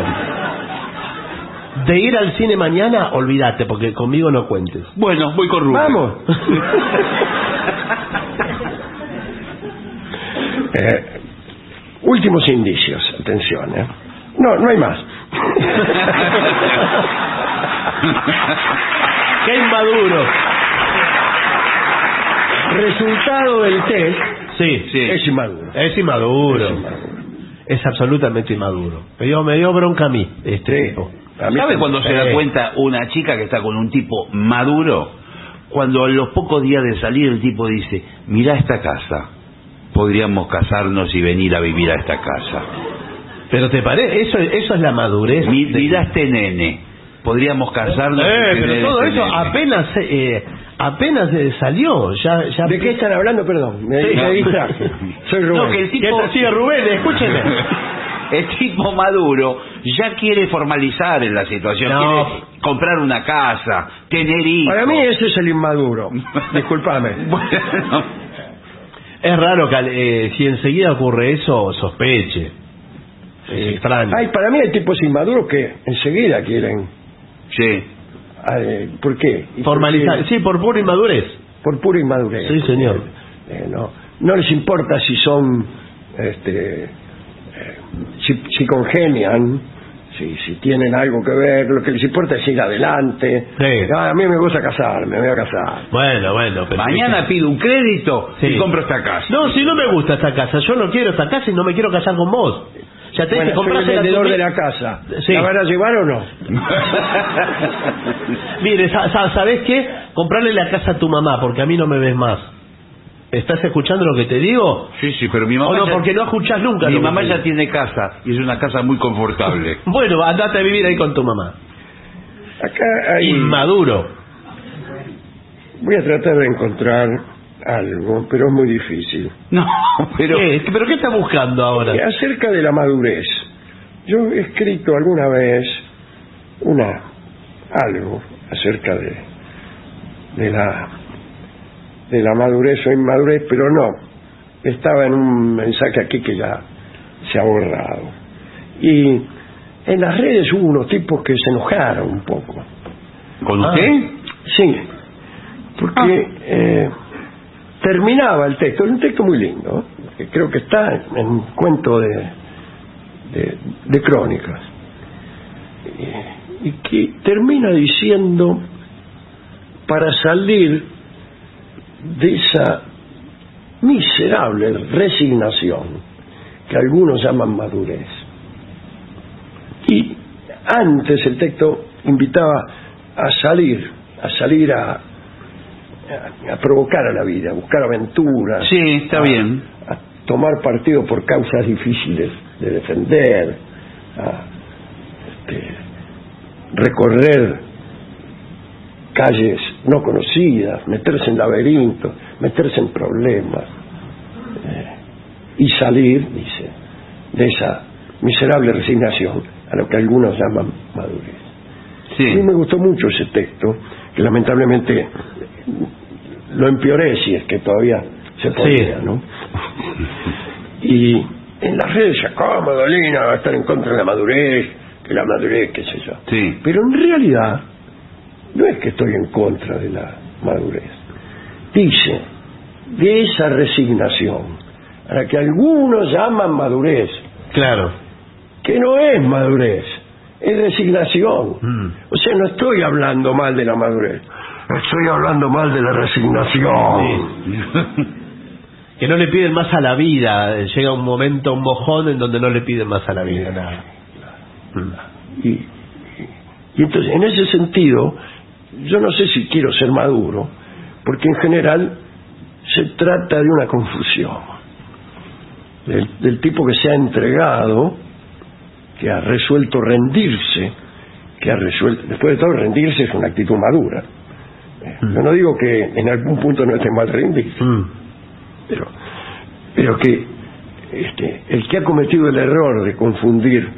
De ir al cine mañana, olvídate, porque conmigo no cuentes. Bueno, voy con. Vamos. Eh, últimos indicios, atención. ¿eh? No, no hay más. ¡Qué inmaduro! Resultado del test Sí, Sí. es inmaduro. es inmaduro. Es inmaduro. es absolutamente inmaduro. Me dio, me dio bronca a mí este Sí. tipo. ¿Sabe cuando se da cuenta una chica que está con un tipo maduro? Cuando a los pocos días de salir el tipo dice, mira esta casa, podríamos casarnos y venir a vivir a esta casa. Pero te parece, eso, eso es la madurez. Mi- de- Mira este nene, podríamos casarnos Eh, y pero todo este eso nene". apenas eh, apenas eh, salió, ya, ya ¿De qué están hablando? Perdón, me, Sí. me distraje. Soy Rubén. No, que el tipo... ¿Qué- Rubén, escúcheme. El tipo maduro ya quiere formalizar en la situación, No. quiere comprar una casa, tener hijos. Para mí ese es el inmaduro. Disculpame. Bueno, Es raro que eh, si enseguida ocurre eso, sospeche. Es extraño. Ay, para mí hay tipos inmaduros que enseguida quieren. sí. eh, ¿Por qué? ¿Y por Formalizar, sí, por pura inmadurez. Por pura inmadurez. Sí, señor. Eh, no, no les importa si son, este, si, si congenian, si, si tienen algo que ver, lo que les importa es ir adelante. Sí. Ah, a mí me gusta casarme, me voy a casar. Bueno, bueno. pero- Mañana pido un crédito Sí. y compro esta casa. No, si no me gusta esta casa, yo no quiero esta casa y no me quiero casar con vos. Ya tenés Bueno, que soy el vendedor de la casa. Sí. ¿La van a llevar o no? Mire, sa- sa- ¿sabés qué? Comprarle la casa a tu mamá, porque a mí no me ves más. ¿Estás escuchando lo que te digo? Sí, sí, pero mi mamá O no, ya- porque no escuchás nunca. mi mamá ya tiene casa y es una casa muy confortable. Bueno, andate a vivir ahí con tu mamá. Acá hay... Inmaduro. Voy a tratar de encontrar algo, pero es muy difícil. No, pero ¿Qué? ¿Pero qué está buscando ahora? Eh, Acerca de la madurez, yo he escrito alguna vez una algo acerca de, de la de la madurez o inmadurez, pero no. Estaba en un mensaje aquí que ya se ha borrado. Y en las redes hubo unos tipos que se enojaron un poco. ¿con Ah. usted? Sí, porque eh, terminaba el texto, es un texto muy lindo, que creo que está en un cuento de, de, de crónicas, y, y que termina diciendo, para salir de esa miserable resignación que algunos llaman madurez. Y antes el texto invitaba a salir, a salir a, a, a provocar a la vida, a buscar aventuras. Sí, está a- bien. A tomar partido por causas difíciles de defender, a este, recorrer calles no conocidas, meterse en laberintos, meterse en problemas eh, y salir, dice, de esa miserable resignación a lo que algunos llaman madurez. A mí Sí. me gustó mucho ese texto, que lamentablemente lo empeoré si es que todavía se podía, Sí. ¿no? Y en las redes ya, ¿cómo Dolina va a estar en contra de la madurez? Que la madurez, qué sé yo. Sí. Pero en realidad, no es que estoy en contra de la madurez. Dice, de esa resignación, a la que algunos llaman madurez, Claro. que no es madurez, es resignación. Mm. O sea, no estoy hablando mal de la madurez, estoy hablando mal de la resignación. Que no le piden más a la vida. Llega un momento, un mojón en donde no le piden más a la vida. Nada. Y, y- y entonces, en ese sentido, yo no sé si quiero ser maduro, porque en general se trata de una confusión. Del, del tipo que se ha entregado, que ha resuelto rendirse, que ha resuelto, después de todo, rendirse es una actitud madura. Eh, Yo no digo que en algún punto no esté mal rendirse, Mm. pero, pero que este, el que ha cometido el error de confundir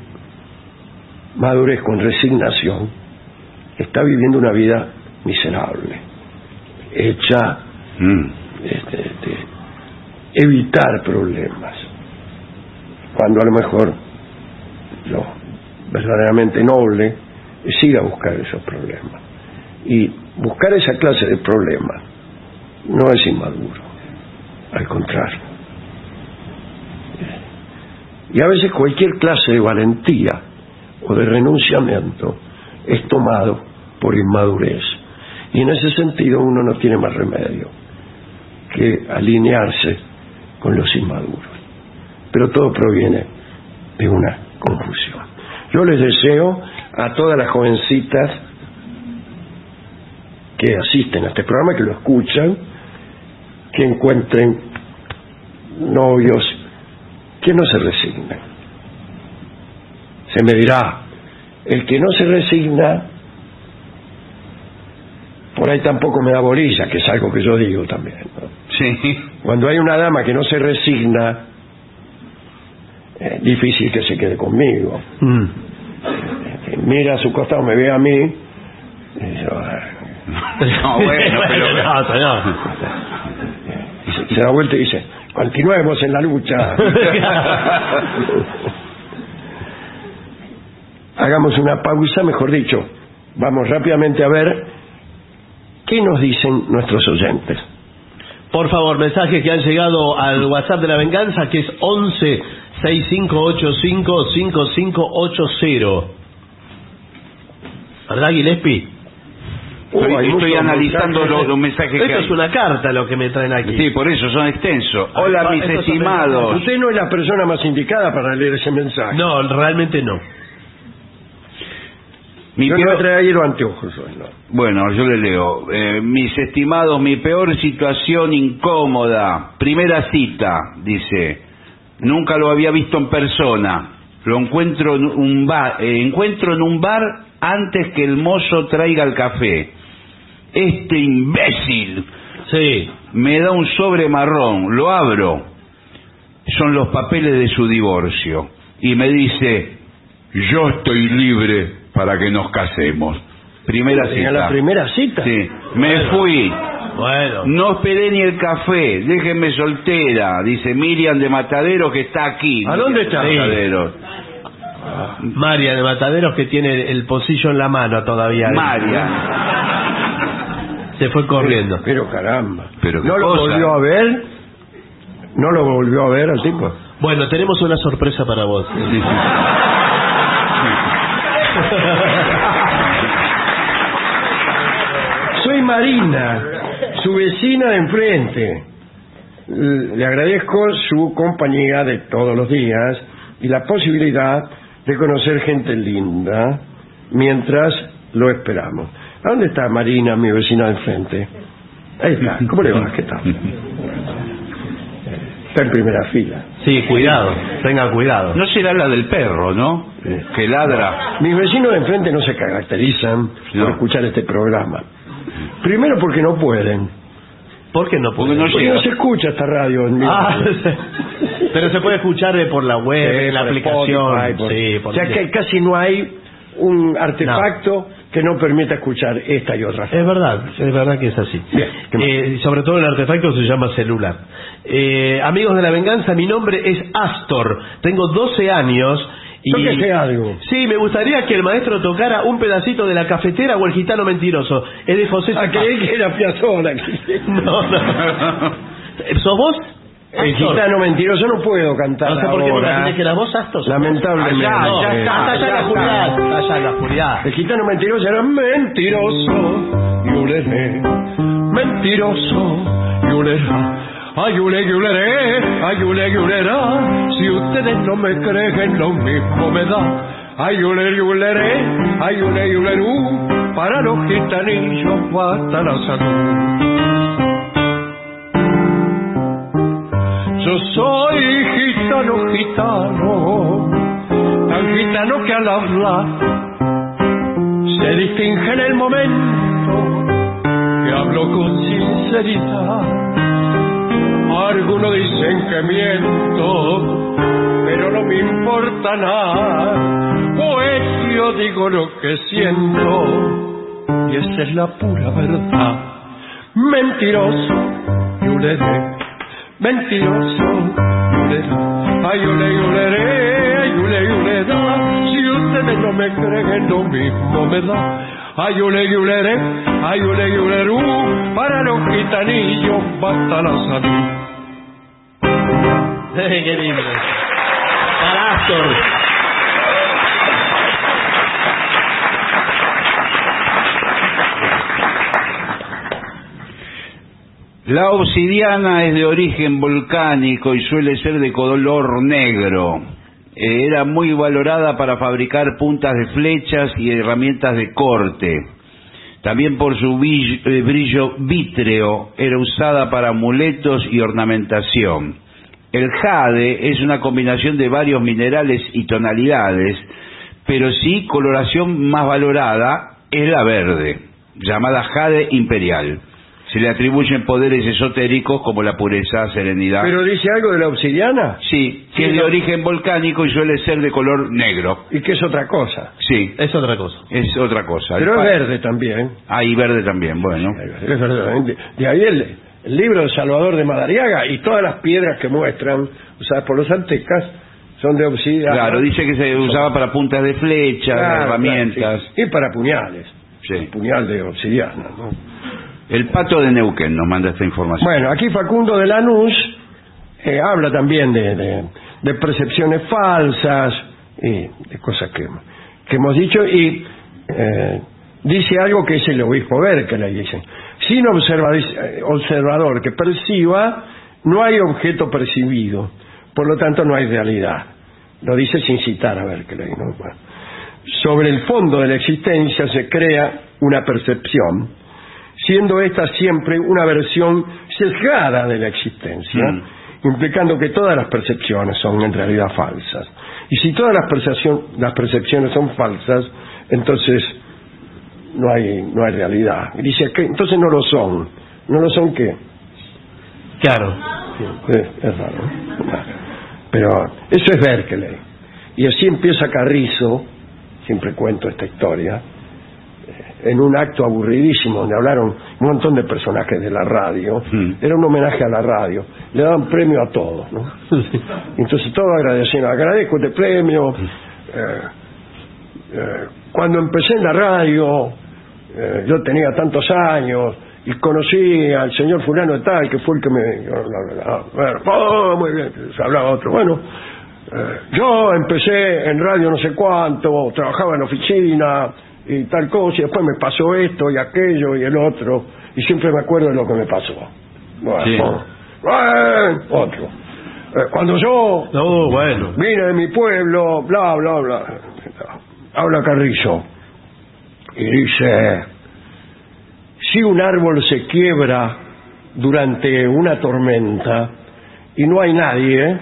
madurez con resignación está viviendo una vida miserable, hecha Mm. este, de evitar problemas, cuando a lo mejor lo verdaderamente noble es ir a buscar esos problemas. Y buscar esa clase de problemas no es inmaduro, al contrario. Y a veces cualquier clase de valentía o de renunciamiento es tomado por inmadurez. Y en ese sentido uno no tiene más remedio que alinearse con los inmaduros. Pero todo proviene de una conclusión. Yo les deseo a todas las jovencitas que asisten a este programa, que lo escuchan, que encuentren novios, que no se resignen. Se me dirá, el que no se resigna, por ahí tampoco me da bolilla, que es algo que yo digo también. ¿no? Sí. Cuando hay una dama que no se resigna, es difícil que se quede conmigo. Mm. Eh, Mira a su costado, me ve a mí, y yo, ah, No, bueno, pero... No, señor. se da vuelta y dice, continuemos en la lucha. Hagamos una pausa, mejor dicho, vamos rápidamente a ver qué nos dicen nuestros oyentes. Por favor, mensajes que han llegado al WhatsApp de la venganza, que es 11 6585 5580. ¿Verdad, Gillespie? Estoy, hay estoy muchos analizando mensajes. los, los mensajes que Esto hay. es una carta lo que me traen aquí. Sí, por eso son extensos. Hola, Ah, mis estos son estimados. Usted no es la persona más indicada para leer ese mensaje. No, realmente no. Mi yo no peor- he traído anteojos hoy, no. Bueno, yo le leo. Eh, mis estimados, mi peor situación incómoda. Primera cita, dice. Nunca lo había visto en persona. Lo encuentro en un bar, eh, encuentro en un bar antes que el mozo traiga el café. Este imbécil Sí. me da un sobre marrón, lo abro. Son los papeles de su divorcio. Y me dice, yo estoy libre para que nos casemos. Primera cita. la primera cita. Sí, me fui. Bueno. No esperé ni el café, déjenme soltera, dice Miriam de Matadero que está aquí. ¿A dónde Miriam está? de Matadero. María de Mataderos que tiene el pocillo en la mano todavía. María. Se fue corriendo. Pero caramba. Pero ¿No lo cosa, volvió a ver? ¿No lo volvió a ver al tipo? Bueno, tenemos una sorpresa para vos. Sí, sí. Soy Marina, su vecina de enfrente. Le agradezco su compañía de todos los días y la posibilidad de conocer gente linda mientras lo esperamos. ¿A dónde está Marina, mi vecina de enfrente? Ahí está. ¿Cómo le va? ¿Qué tal? Está en primera fila. Sí, cuidado. Tenga cuidado. No será la del perro, ¿no? Que ladra. Mis vecinos de enfrente no se caracterizan No. por escuchar este programa. Primero porque no pueden. ¿Por qué no Porque puede? no Porque llega. no se escucha esta radio en mi Ah, pero se puede escuchar eh, por la web, Sí, en la aplicación. Spotify, por- Sí, por o sea que casi no hay un artefacto que no permita escuchar esta y otras. Es verdad, es verdad que es así. Eh, sobre todo el artefacto se llama celular. Eh, amigos de la venganza, mi nombre es Astor. Tengo 12 años y... Tóquese algo. Sí, me gustaría que el maestro tocara un pedacito de la cafetera o el gitano mentiroso. Es de José Ah, creí que era Piazzolla. No, no. ¿Sos vos? El gitano mentiroso no puedo cantar No sé por qué ahora. imaginé que era vos, Astor. Lamentablemente. Allá, ya está, allá ya la oscuridad, allá la oscuridad. El gitano mentiroso era mentiroso. Yulere, mentiroso. Yulera. Ayule, yuleré, ayule, yulera. Si ustedes no me creen, lo mismo me da. Ayule, yuleré, ayule, yulerú. Para los gitanillos basta la salud. Gitano, tan gitano que al hablar se distingue en el momento que hablo con sinceridad. Algunos dicen que miento, pero no me importa nada, pues yo digo lo que siento y esa es la pura verdad. Mentiroso, yuleré, mentiroso, yuleré, ay yule, yuleré, ay yule, yulera. Si ustedes no me creen, lo mismo me da. Ay yule, yuleré, ay yule, yulerú, para los gitanillos basta la salud. Qué lindo. Para Astor. La obsidiana es de origen volcánico y suele ser de color negro. eh, era muy valorada para fabricar puntas de flechas y herramientas de corte. También por su eh, brillo vítreo era usada para amuletos y ornamentación. El jade es una combinación de varios minerales y tonalidades, pero sí coloración más valorada es la verde, llamada jade imperial. Se le atribuyen poderes esotéricos como la pureza, serenidad. ¿Pero dice algo de la obsidiana? Sí, que Sí, es de no. origen volcánico y suele ser de color negro. ¿Y qué es otra cosa? Sí, Es otra cosa. es otra cosa. Pero El es verde también. Ah, y verde también, bueno. Es verdad. De, de ahí el, el libro de Salvador de Madariaga y todas las piedras que muestran, usadas por los aztecas, son de obsidiana. Claro, dice que se usaba para puntas de flecha, Claro, herramientas. claro, sí. Y para puñales. Sí. Puñal de obsidiana. ¿no? El pato de Neuquén nos manda esta información. Bueno, aquí Facundo de Lanús eh, habla también de, de- percepciones falsas y de cosas que, hemos dicho y eh, dice algo que es el obispo Berkeley, dice, sin observa- eh, observador que perciba, no hay objeto percibido, por lo tanto no hay realidad. Lo dice sin citar a Berkeley. ¿no? Sobre el fondo de la existencia se crea una percepción, siendo esta siempre una versión sesgada de la existencia, Mm. implicando que todas las percepciones son en realidad falsas. Y si todas las, percepción- las percepciones son falsas, entonces no hay, no hay realidad. Y dice que entonces no lo son. ¿No lo son qué? Claro. Es, es raro. Pero eso es Berkeley. Y así empieza Carrizo, siempre cuento esta historia, en un acto aburridísimo donde hablaron un montón de personajes de la radio. Mm. Era un homenaje a la radio. Le daban premio a todos, ¿no? Entonces todos agradecían, agradezco este premio. eh, eh, cuando empecé en la radio, eh, yo tenía tantos años y conocí al señor fulano de tal, que fue el que me... Bueno, oh, muy bien, se hablaba otro. Bueno, eh, yo empecé en radio no sé cuánto, trabajaba en oficina y tal cosa, y después me pasó esto y aquello y el otro, y siempre me acuerdo de lo que me pasó. Bueno, Sí. otro. Eh, cuando yo No, bueno. vine de mi pueblo, bla, bla, bla. Habla Carrizo y dice, si un árbol se quiebra durante una tormenta y no hay nadie,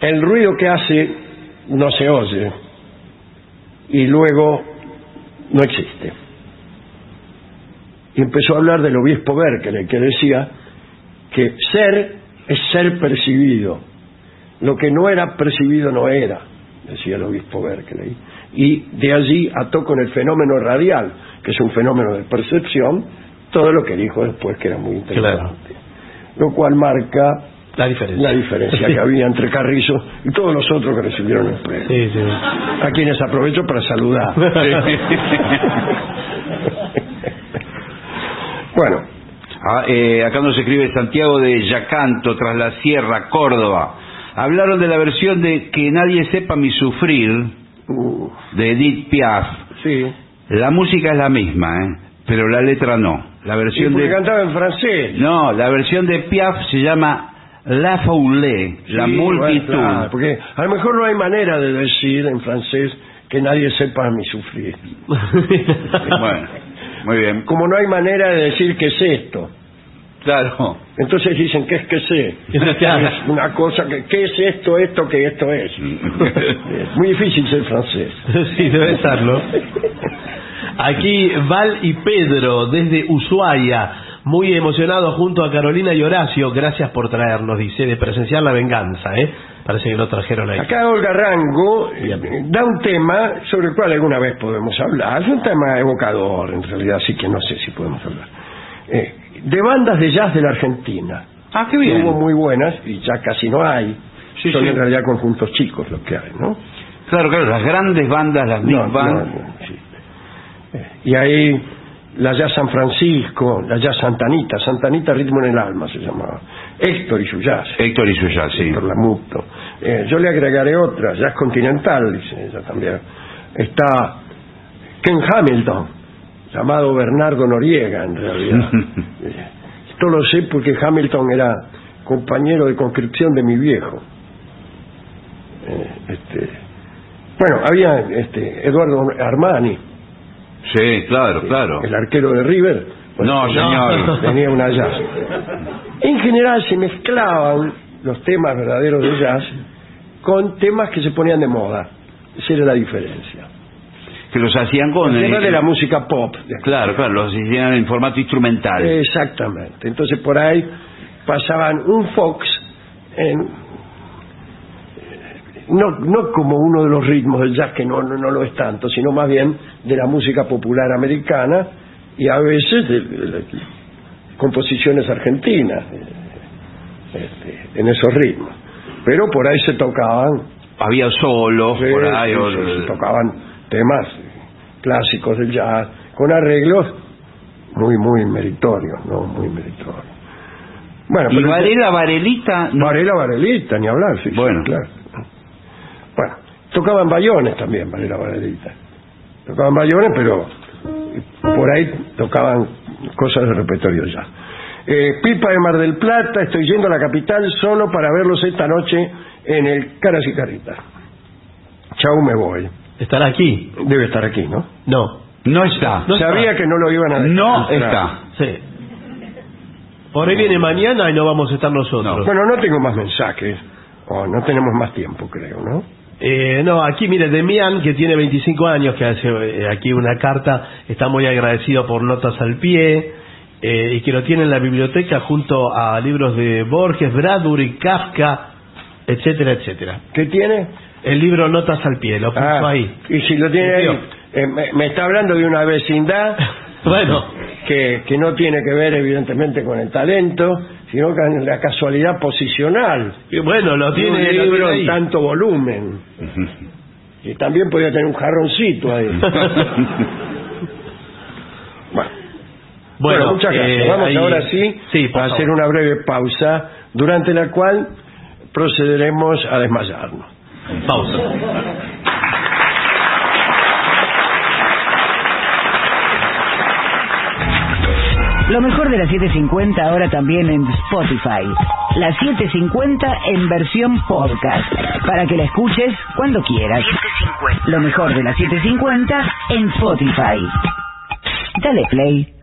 el ruido que hace no se oye y luego no existe. Y empezó a hablar del obispo Berkeley, que decía que ser es ser percibido. Lo que no era percibido no era, decía el obispo Berkeley. Y de allí ató con el fenómeno radial, que es un fenómeno de percepción, todo lo que dijo después que era muy interesante. Lo cual marca La diferencia. la diferencia que había entre Carrizo y todos los otros que recibieron el premio. Sí, sí. A quienes aprovecho para saludar. bueno, Ah, eh, acá nos escribe Santiago de Yacanto, tras la Sierra, Córdoba. Hablaron de la versión de Que nadie sepa mi sufrir, de Edith Piaf. sí. La música es la misma, ¿eh? pero la letra no. La versión porque de... cantaba en francés. No, la versión de Piaf se llama La Foule, la Sí, multitud. bueno, claro, porque a lo mejor no hay manera de decir en francés que nadie sepa mi sufrir. Bueno, muy bien. Como no hay manera de decir que es esto. Claro. Entonces dicen que es que sé. Claro. Es una cosa que, ¿qué es esto, esto, que esto es? Es muy difícil ser francés. sí, debe serlo. Aquí Val y Pedro, desde Ushuaia, muy emocionado junto a Carolina y Horacio. Gracias por traernos, dice, de presenciar la venganza, ¿eh? Parece que no trajeron ahí. Acá Olga Rango eh, da un tema sobre el cual alguna vez podemos hablar. Es un tema evocador, en realidad, así que no sé si podemos hablar. Eh, de bandas de jazz de la Argentina. Ah, qué bien. Hubo muy buenas y ya casi no hay. Sí, Son sí. en realidad conjuntos chicos los que hay, ¿no? Claro, claro, las grandes bandas, las big No, band. no, no, sí. Eh, Y ahí la jazz San Francisco, la jazz Santanita, Santanita Ritmo en el Alma se llamaba. Héctor y su jazz. Héctor y su jazz, sí. Héctor Lamuto. Eh, yo le agregaré otra, Jazz Continental, dice ella también. Está Ken Hamilton, llamado Bernardo Noriega, en realidad. Eh, Esto lo sé porque Hamilton era compañero de conscripción de mi viejo. Bueno, había este, Eduardo Armani, Sí, claro, claro. el arquero de River. No, señor. Tenía una jazz. En general se mezclaban los temas verdaderos de jazz con temas que se ponían de moda. Esa era la diferencia. Que los hacían con... El tema eh, de la música pop. Claro, claro, los hacían en formato instrumental. Exactamente. Entonces por ahí pasaban un Fox en no, no como uno de los ritmos del jazz que no, no, no lo es tanto, sino más bien de la música popular americana y a veces de, de- de composiciones argentinas este, en esos ritmos. Pero por ahí se tocaban Había solos Sí, por ahí. sí, o- sí, se tocaban temas clásicos del jazz con arreglos muy muy meritorios, no muy meritorios. Bueno, Y Varela, Varelita... no- Varela Varelita, ni hablar, sí, sí, Bueno. claro. Bueno, tocaban bayones también, Varela Varelita. Tocaban bayones, pero por ahí tocaban cosas del repertorio ya. Eh, Pipa de Mar del Plata, estoy yendo a la capital solo para verlos esta noche en el Caras y Caritas. Chau, me voy. ¿Estará aquí? Debe estar aquí, ¿no? No. No está. No Sabía está. que no lo iban a dejar No entrar. está. Sí. Por ahí viene mañana y no vamos a estar nosotros. Bueno, no tengo más mensajes. O no tenemos más tiempo, creo, ¿no? Eh, no, aquí mire, Demian, que tiene 25 años, que hace eh, aquí una carta, está muy agradecido por notas al pie eh, y que lo tiene en la biblioteca junto a libros de Borges, Bradbury, Kafka, etcétera, etcétera. ¿Qué tiene? El libro Notas al pie, lo puso Ah, ahí. Y si lo tiene ahí, eh, me, me está hablando de una vecindad Bueno, que, que no tiene que ver evidentemente con el talento, sino con la casualidad posicional. y bueno, lo un tiene, lo libro tiene en tanto volumen. Y también podía tener un jarroncito ahí. bueno, bueno, muchas gracias. eh, Vamos ahí- ahora sí, sí a hacer una breve pausa, durante la cual procederemos a desmayarnos. Pausa. Lo mejor de las 750 ahora también en Spotify. La 750 en versión podcast. Para que la escuches cuando quieras. Lo mejor de las 750 en Spotify. Dale play.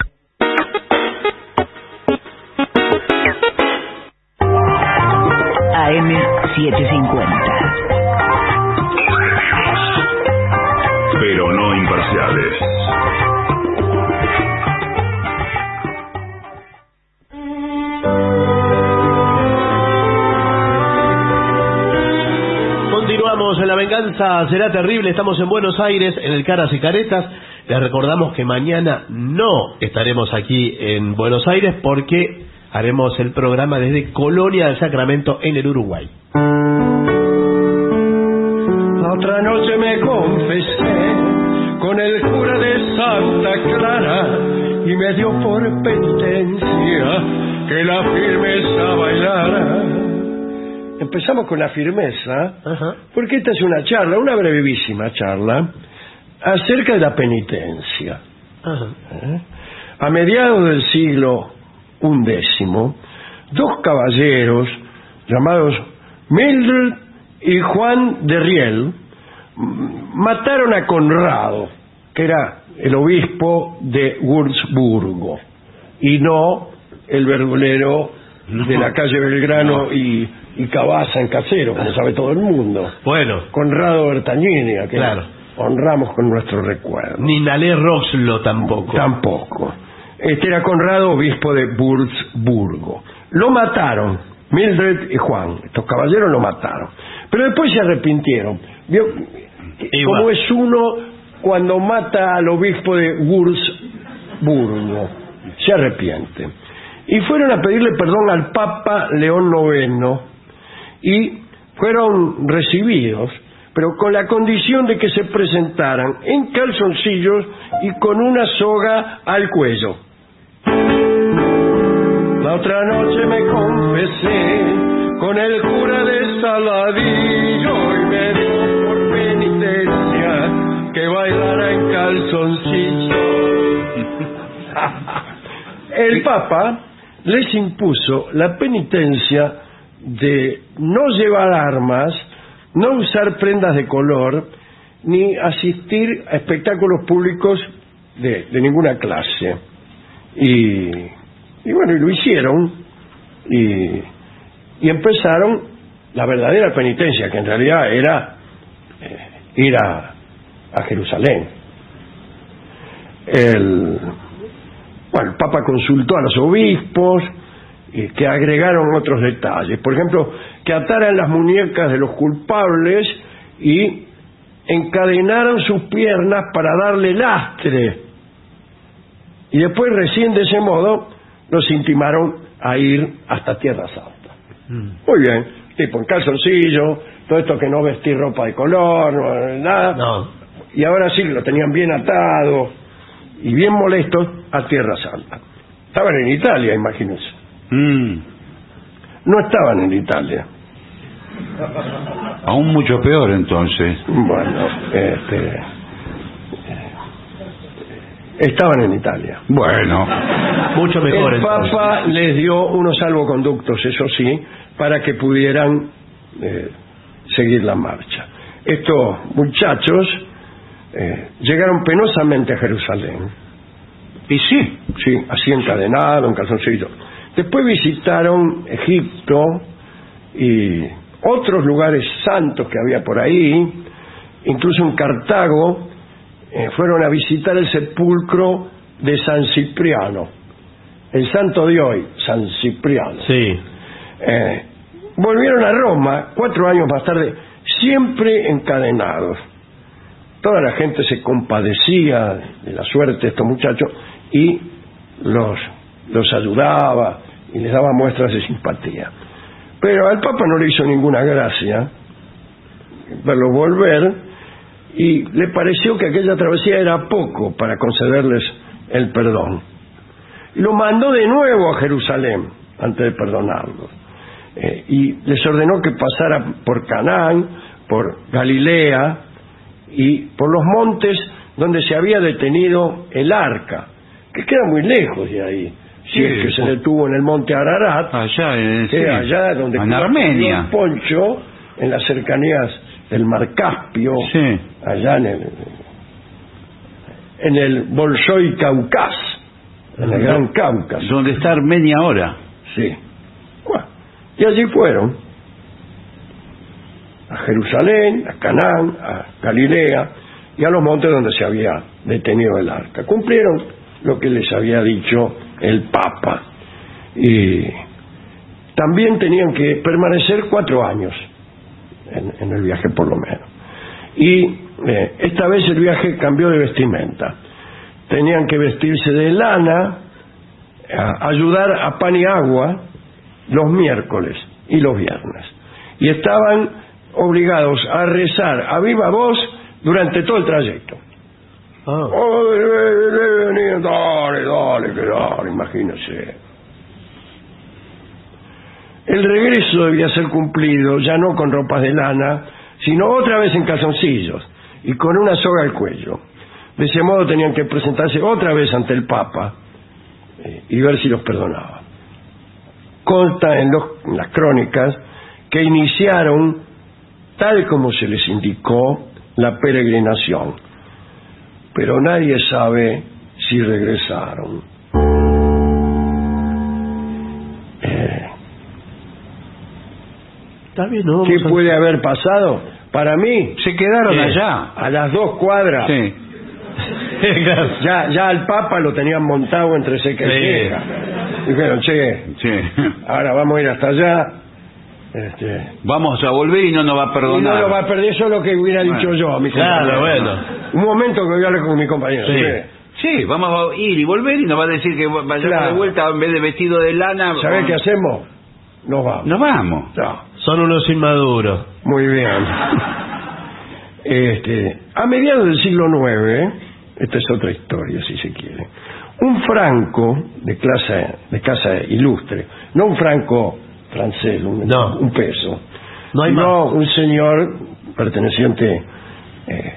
AM 750. pero no imparciales. Continuamos en La Venganza Será Terrible. Estamos en Buenos Aires, en el Caras y Caretas. Les recordamos que mañana no estaremos aquí en Buenos Aires porque haremos el programa desde Colonia del Sacramento en el Uruguay. La otra noche me confesé con el cura de Santa Clara y me dio por penitencia que la firmeza bailara. Empezamos con la firmeza, Ajá. porque esta es una charla, una brevísima charla, acerca de la penitencia. ¿eh? A mediados del siglo XI, dos caballeros llamados Mildred y Juan de Riel mataron a Conrado, que era el obispo de Würzburgo, y no el verdulero de la calle Belgrano y, y Cabaza en Casero, como sabe todo el mundo. Bueno, Conrado Bertagnini, a quien Claro. honramos con nuestro recuerdo. ni Nalé Roxlo tampoco. Tampoco. Este era Conrado, obispo de Würzburgo. Lo mataron, Mildred y Juan. Estos caballeros lo mataron. Pero después se arrepintieron. ¿Vio? Como es uno cuando mata al obispo de Würzburgo. Se arrepiente. Y fueron a pedirle perdón al Papa León IX y fueron recibidos, pero con la condición de que se presentaran en calzoncillos y con una soga al cuello. La otra noche me confesé con el cura de Saladillo y me dio por penitencia que bailara en calzoncillos. El Papa les impuso la penitencia de no llevar armas, no usar prendas de color ni asistir a espectáculos públicos de, ninguna clase. Y, y bueno, y lo hicieron y, y empezaron la verdadera penitencia, que en realidad era eh, ir a, a Jerusalén. El, bueno, el Papa consultó a los obispos que agregaron otros detalles. Por ejemplo, que ataran las muñecas de los culpables y encadenaron sus piernas para darle lastre. Y después, recién de ese modo, los intimaron a ir hasta Tierra Santa. Muy bien, tipo en calzoncillo, todo esto que no vestir ropa de color, no, nada. No. Y ahora sí, lo tenían bien atado y bien molestos a Tierra Santa. Estaban en Italia, imagínense. Mm, No estaban en Italia. aún mucho peor entonces. Bueno, este, estaban en Italia. Bueno, Mucho mejor El entonces. Papa les dio unos salvoconductos, eso sí, para que pudieran eh, seguir la marcha. Estos muchachos eh, llegaron penosamente a Jerusalén, y sí, sí, así encadenado, en calzoncillo. Después visitaron Egipto y otros lugares santos que había por ahí, incluso en Cartago, eh, fueron a visitar el sepulcro de San Cipriano, el santo de hoy, San Cipriano. Sí. Eh, volvieron a Roma cuatro años más tarde, siempre encadenados. Toda la gente se compadecía de la suerte de estos muchachos y los, los ayudaba y les daba muestras de simpatía. Pero al Papa no le hizo ninguna gracia verlos volver y le pareció que aquella travesía era poco para concederles el perdón. Y lo mandó de nuevo a Jerusalén antes de perdonarlos. Eh, y les ordenó que pasara por Canaán, por Galilea y por los montes donde se había detenido el arca, que queda muy lejos de ahí. Si Sí, es que se detuvo en el monte Ararat, allá en, que sí, allá donde en Armenia. Poncho, en las cercanías del Mar Caspio, Sí. allá en el, en el Bolshoi Caucas, en el Gran Cáucaso. Donde está Armenia ahora. Sí. Bueno, y allí fueron a Jerusalén, a Canaán, a Galilea y a los montes donde se había detenido el arca. Cumplieron lo que les había dicho el Papa y también tenían que permanecer cuatro años en, el viaje por lo menos. Y eh, esta vez el viaje cambió de vestimenta. Tenían que vestirse de lana, a ayudar a pan y agua los miércoles y los viernes. Y estaban obligados a rezar a viva voz durante todo el trayecto. Ah. Oh, dale, dale, dale, dale, que dale, imagínese. El regreso debía ser cumplido ya no con ropas de lana, sino otra vez en calzoncillos y con una soga al cuello. De ese modo tenían que presentarse otra vez ante el Papa eh, y ver si los perdonaba. Consta en las crónicas que iniciaron, tal como se les indicó, la peregrinación, pero nadie sabe si regresaron. Eh, Está bien, ¿no? ¿Qué a- puede haber pasado? Para mí, Se quedaron eh, allá. a las dos cuadras, Sí. Claro. ya, ya al Papa lo tenían montado entre seca y Sí. seca. Dijeron, che, Sí. ahora vamos a ir hasta allá. Este, Vamos a volver y no nos va a y perdonar. no lo va a perder, eso es lo que hubiera dicho Bueno. yo a mi Claro, compañero. bueno. Un momento que voy a hablar con mi compañero. Sí. Sí, vamos a ir y volver y nos va a decir que vayamos Claro. de vuelta en vez de vestido de lana. ¿Sabés qué hacemos? Nos vamos. Nos vamos. No, Son unos inmaduros. muy bien. Este, a mediados del siglo IX, esta es otra historia si se quiere, un franco de clase de casa ilustre, no un franco francés, un, No. un peso, No hay sino un señor perteneciente... Eh,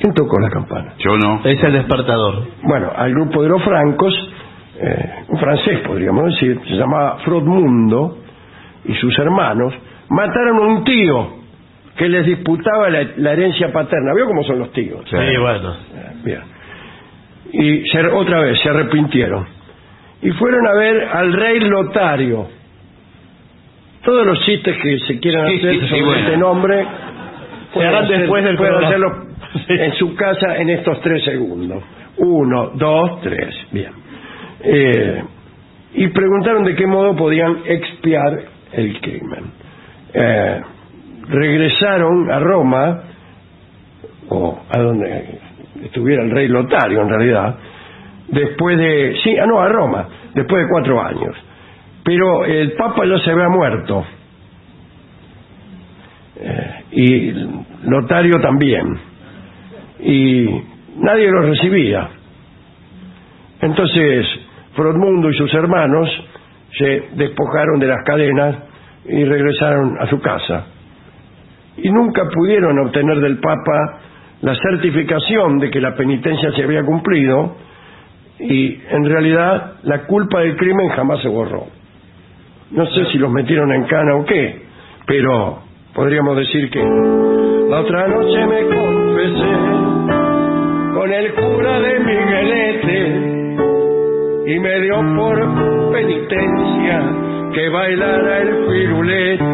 ¿Quién tocó la campana? Yo no. Es el despertador. bueno, al grupo de los francos, eh, un francés podríamos decir, se llamaba Frodmundo, y sus hermanos mataron a un tío que les disputaba la, la herencia paterna. ¿Vio cómo son los tíos? Sí, bueno. Bien. Y se- otra vez se arrepintieron. Y fueron a ver al rey Lotario. Todos los chistes que se quieran hacer sí, sí, sobre bueno. este nombre Se harán después del pueden hacerlo en su casa en estos tres segundos. Uno, dos, tres. Bien. Eh, y preguntaron de qué modo podían expiar el crimen. Eh, regresaron a Roma, o a donde estuviera el rey Lotario en realidad, después de, sí, ah, no, a Roma, después de cuatro años. Pero el Papa ya se había muerto. Eh, y Lotario también. Y nadie lo recibía. Entonces, Frodmundo y sus hermanos se despojaron de las cadenas y regresaron a su casa. Y nunca pudieron obtener del Papa la certificación de que la penitencia se había cumplido y en realidad la culpa del crimen jamás se borró. No sé si los metieron en cana o qué, pero podríamos decir que la otra noche me confesé con el cura de Miguelete y me dio por penitencia que bailara el firulete.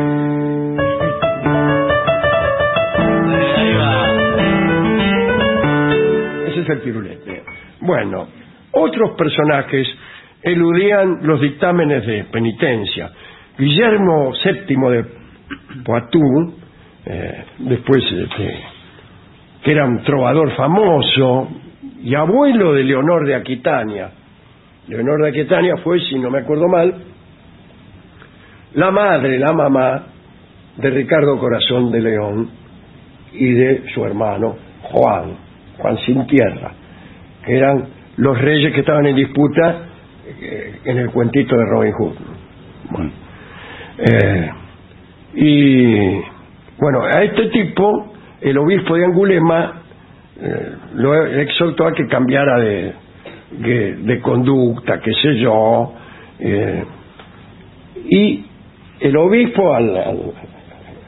Ese es el pirulete. Bueno, otros personajes eludían los dictámenes de penitencia. Guillermo VII de Poitou, eh, después este, que era un trovador famoso y abuelo de Leonor de Aquitania. Leonor de Aquitania fue, si no me acuerdo mal, la madre, la mamá de Ricardo Corazón de León y de su hermano Juan, Juan sin tierra, que eran los reyes que estaban en disputa eh, en el cuentito de Robin Hood. Eh, y bueno, a este tipo, el obispo de Angulema eh, lo exhortó a que cambiara de, de, conducta, qué sé yo, y el obispo al, al-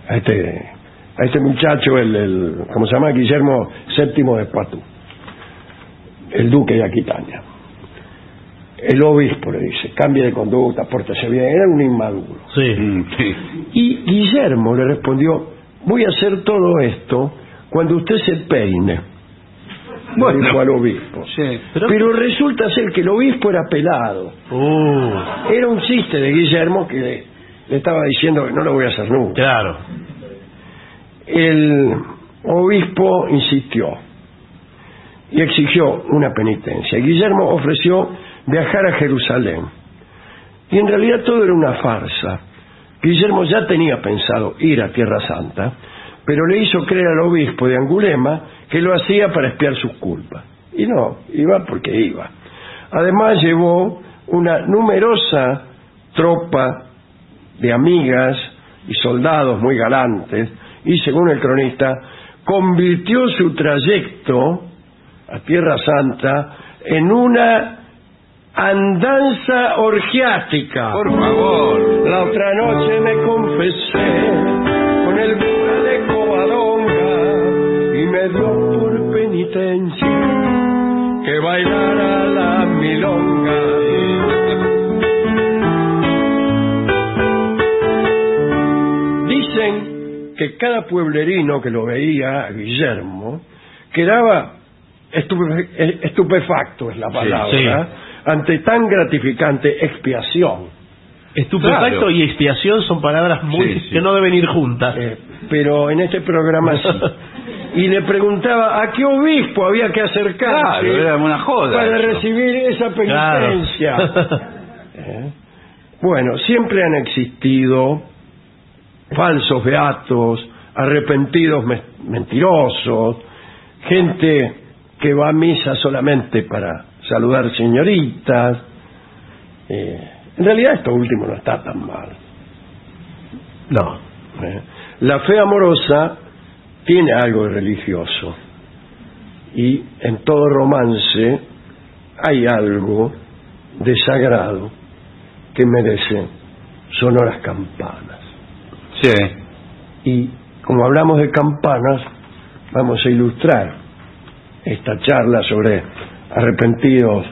a este a este muchacho, el, el ¿cómo se llama? Guillermo VII de Poitou, el duque de Aquitania. El obispo le dice, cambie de conducta, pórtese bien, era un inmaduro. Sí. Mm, sí. Y Guillermo le respondió, voy a hacer todo esto cuando usted se peine. Bueno. Dijo al obispo. Sí. Pero- Pero resulta ser que el obispo era pelado. Uh, Era un chiste de Guillermo que le, le estaba diciendo que no lo voy a hacer nunca. claro. El obispo insistió y exigió una penitencia. Guillermo ofreció viajar a Jerusalén. Y en realidad todo era una farsa. Guillermo ya tenía pensado ir a Tierra Santa, pero le hizo creer al obispo de Angulema que lo hacía para espiar sus culpas. Y no, iba porque iba. Además llevó una numerosa tropa de amigas y soldados muy galantes y según el cronista convirtió su trayecto a Tierra Santa en una andanza orgiástica. Por favor. La otra noche me confesé con el cura de Covadonga y me dio por penitencia que bailara la milonga. Dicen que cada pueblerino que lo veía Guillermo quedaba estupe- eh, estupefacto, es la palabra, ante tan gratificante expiación. Estupefacto Claro. y expiación son palabras muy Sí, que no deben ir juntas. Eh, pero en este programa sí. Y le preguntaba a qué obispo había que acercarse Claro, era una joda para eso. recibir esa Claro. penitencia. Eh, Bueno, siempre han existido falsos beatos, arrepentidos me- mentirosos, gente que va a misa solamente para saludar señoritas. Eh, en realidad esto último no está tan mal. No. ¿eh? La fe amorosa tiene algo de religioso y en todo romance hay algo de sagrado que merece sonoras campanas. Sí. Y como hablamos de campanas, vamos a ilustrar esta charla sobre arrepentidos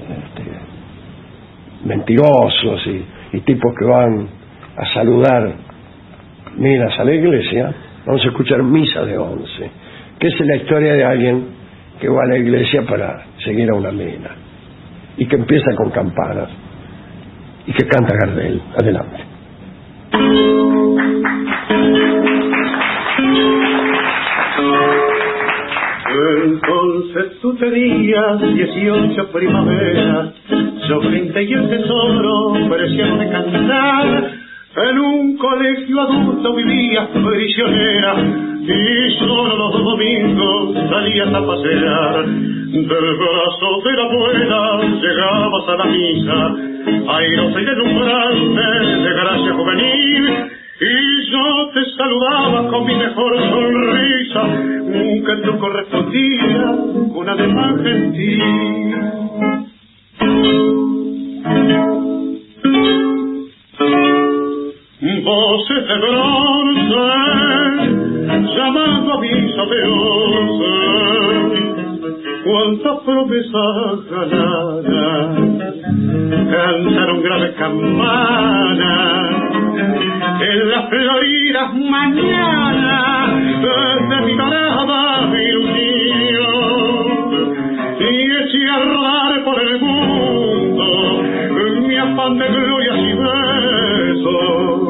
este, mentirosos y, tipos que van a saludar minas a la iglesia. Vamos a escuchar misa de once, que es la historia de alguien que va a la iglesia para seguir a una mina y que empieza con campanas y que canta Gardel. Adelante. Entonces tú tenías 18 primaveras, yo 20 y el tesoro parecían de cantar. En un colegio adulto vivías prisionera y solo los domingos salías a pasear. Del brazo de la abuela llegabas a la misa, airosa y deslumbrante de gracia juvenil. Y yo te saludaba con mi mejor sonrisa, que tú correspondía con ademán gentil. Voces de bronce, llamando a misa de once, cuántas promesas ganadas, cantaron grave campana en las floridas mañanas. De mi dorada ilusión y eché a rodar por el mundo mi afán de glorias y besos.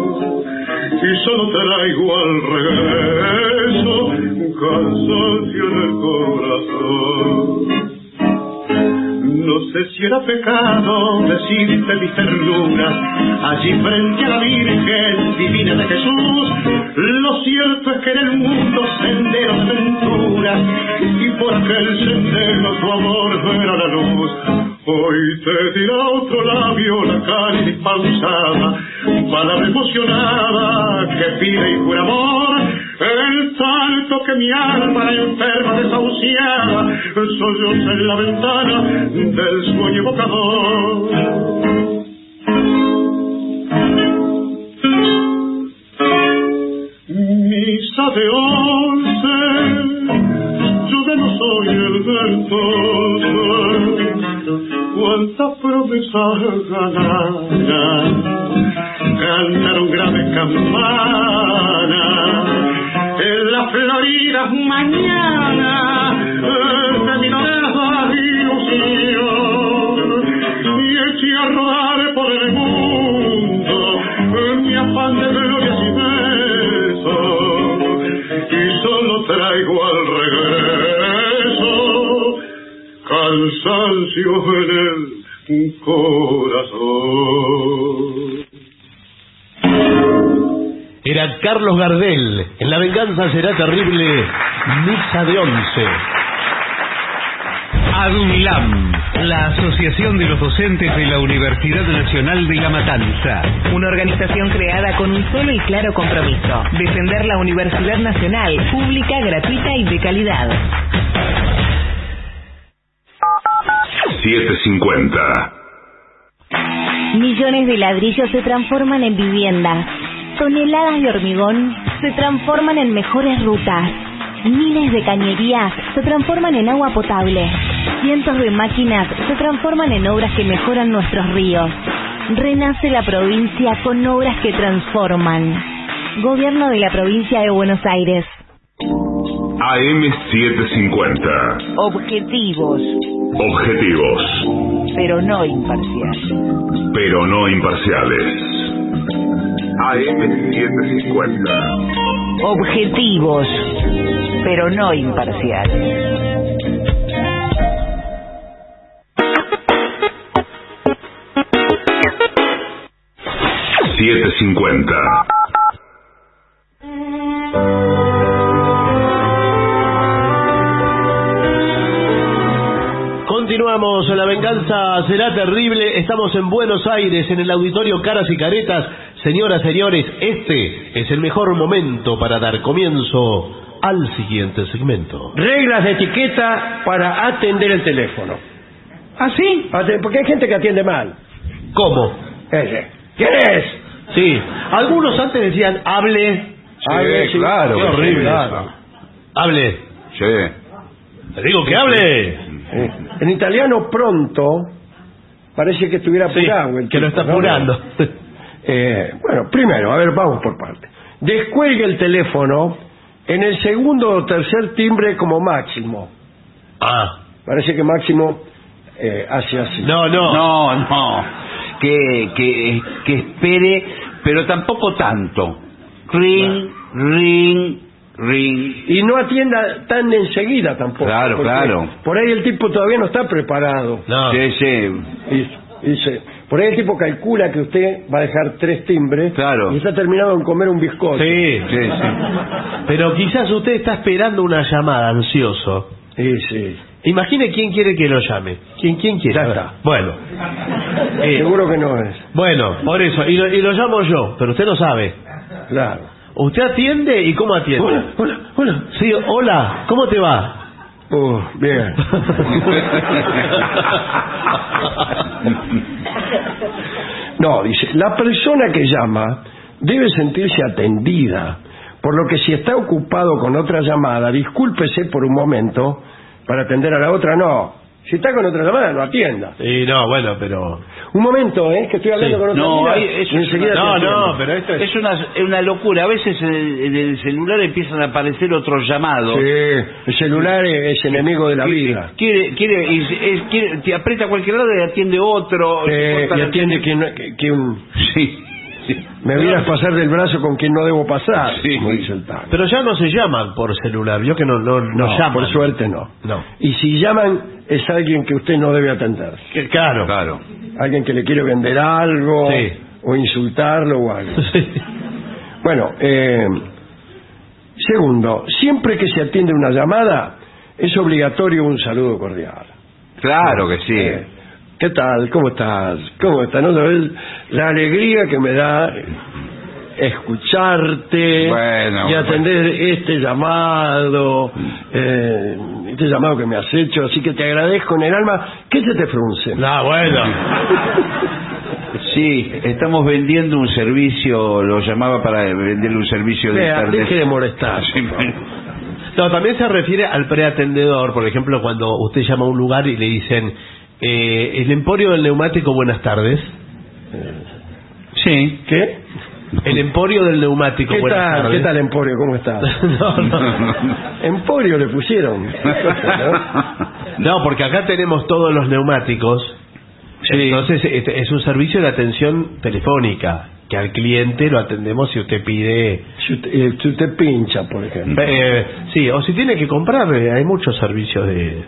Y solo traigo al regreso cansancio en el corazón no sé si era pecado decirte mis ternuras allí frente a la Virgen Divina de Jesús. Lo cierto es que en el mundo sendero de aventuras y por aquel sendero tu amor era la luz. Hoy te dirá otro labio la calle dispensada, palabra emocionada que pide y por amor el salto que mi alma enferma desahuciada solloza en la ventana del sueño evocador. Misa de once, yo ya no soy el ventoso, cuánta promesa ganada, cantaron grave campana las floridas mañanas de mi nueva ilusión. Y eché a rodar por el mundo mi afán de glorias y besos. Y solo traigo al regreso cansancio en el corazón era Carlos Gardel. En La venganza será terrible. Misa de once. ADUNLAM, la Asociación de los Docentes de la Universidad Nacional de La Matanza. Una organización creada con un solo y claro compromiso. Defender la Universidad Nacional, pública, gratuita y de calidad. 750. Millones de ladrillos se transforman en viviendas. Toneladas de hormigón se transforman en mejores rutas. Miles de cañerías se transforman en agua potable. Cientos de máquinas se transforman en obras que mejoran nuestros ríos. Renace la provincia con obras que transforman. Gobierno de la provincia de Buenos Aires. AM750. Objetivos, Objetivos, pero no imparciales. pero no imparciales. AM750. Objetivos, pero no imparciales. 750. Continuamos, la venganza será terrible. Estamos en Buenos Aires, en el auditorio Caras y Caretas. Señoras, señores, este es el mejor momento para dar comienzo al siguiente segmento. Reglas de etiqueta para atender el teléfono. ¿Ah, sí? Porque hay gente que atiende mal. ¿Cómo? Ese, ¿Quién es? Sí. Algunos antes decían hable, Hable, sí. claro, Qué horrible. Hable. Sí. Le digo que hable. En italiano pronto parece que estuviera Sí, apurado. el que lo está ¿no? Eh, bueno, primero, a ver, vamos por parte. Descuelgue el teléfono en el segundo o tercer timbre como máximo. Ah. Parece que máximo eh, hace así. No, no. No, no. Que, que, que espere, pero tampoco tanto. Ring, ring, ring. Y no atienda tan enseguida tampoco. Claro, claro. Por ahí el tipo todavía no está preparado. No. Sí, sí. Y- dice, por ahí el tipo calcula que usted va a dejar tres timbres Claro. y está terminado en comer un bizcocho. Sí. Sí, sí. Pero quizás usted está esperando una llamada ansioso. Sí, sí. Imagine quién quiere que lo llame. ¿Quién, quién quiere? Ya está. Bueno. Eh, Seguro que no es. bueno, por eso. Y lo, y lo llamo yo, pero usted no sabe. Claro. ¿Usted atiende y cómo atiende? Hola, hola, hola. Sí, hola, ¿cómo te va? Uh, bien. No, dice, la persona que llama debe sentirse atendida, por lo que si está ocupado con otra llamada, discúlpese por un momento para atender a la otra, no. Si está con otra llamada, no atienda. Sí, no, bueno, pero... Un momento, ¿eh? Que estoy hablando Sí. con otra No, mina, hay- es enseguida No, no, pero esto es... Es una, es una locura. A veces en el, celular empiezan a aparecer otros llamados. Sí, el celular es enemigo de la vida. Quiere, quiere, es- quiere- te aprieta a cualquier lado y atiende otro. Eh, y atiende que un- Sí, sí. me vieras pasar del brazo con quien no debo pasar, Sí. como dice el tango. Pero ya no se llaman por celular, vio que no, no, no, No, llaman. por suerte no. No. Y si llaman, es alguien que usted no debe atender. Que- claro. Claro. Alguien que le quiere vender algo, Sí. o insultarlo o algo. Sí. Bueno, eh, segundo, siempre que se atiende una llamada, es obligatorio un saludo cordial. Claro que sí. Eh, ¿Qué tal? ¿Cómo estás? ¿Cómo estás? ¿No sabes la alegría que me da escucharte Bueno, y atender este llamado, eh, este llamado que me has hecho? Así que te agradezco en el alma. ¿Qué se te frunce? No, bueno. Sí, estamos vendiendo un servicio, lo llamaba para venderle un servicio de Vea, tarde. deje de molestar. Sí, bueno. No, también se refiere al preatendedor, por ejemplo, cuando usted llama a un lugar y le dicen, eh, el emporio del neumático, buenas tardes. Sí. ¿Qué? El emporio del neumático, ¿Qué buenas tal? tardes. ¿Qué tal, Emporio? ¿Cómo estás? no, no. Emporio le pusieron. No, porque acá tenemos todos los neumáticos. Entonces, este es un servicio de atención telefónica, que al cliente lo atendemos si usted pide... Si usted, eh, si usted pincha, por ejemplo. Eh, sí, o si tiene que comprar, eh, hay muchos servicios de... Eh,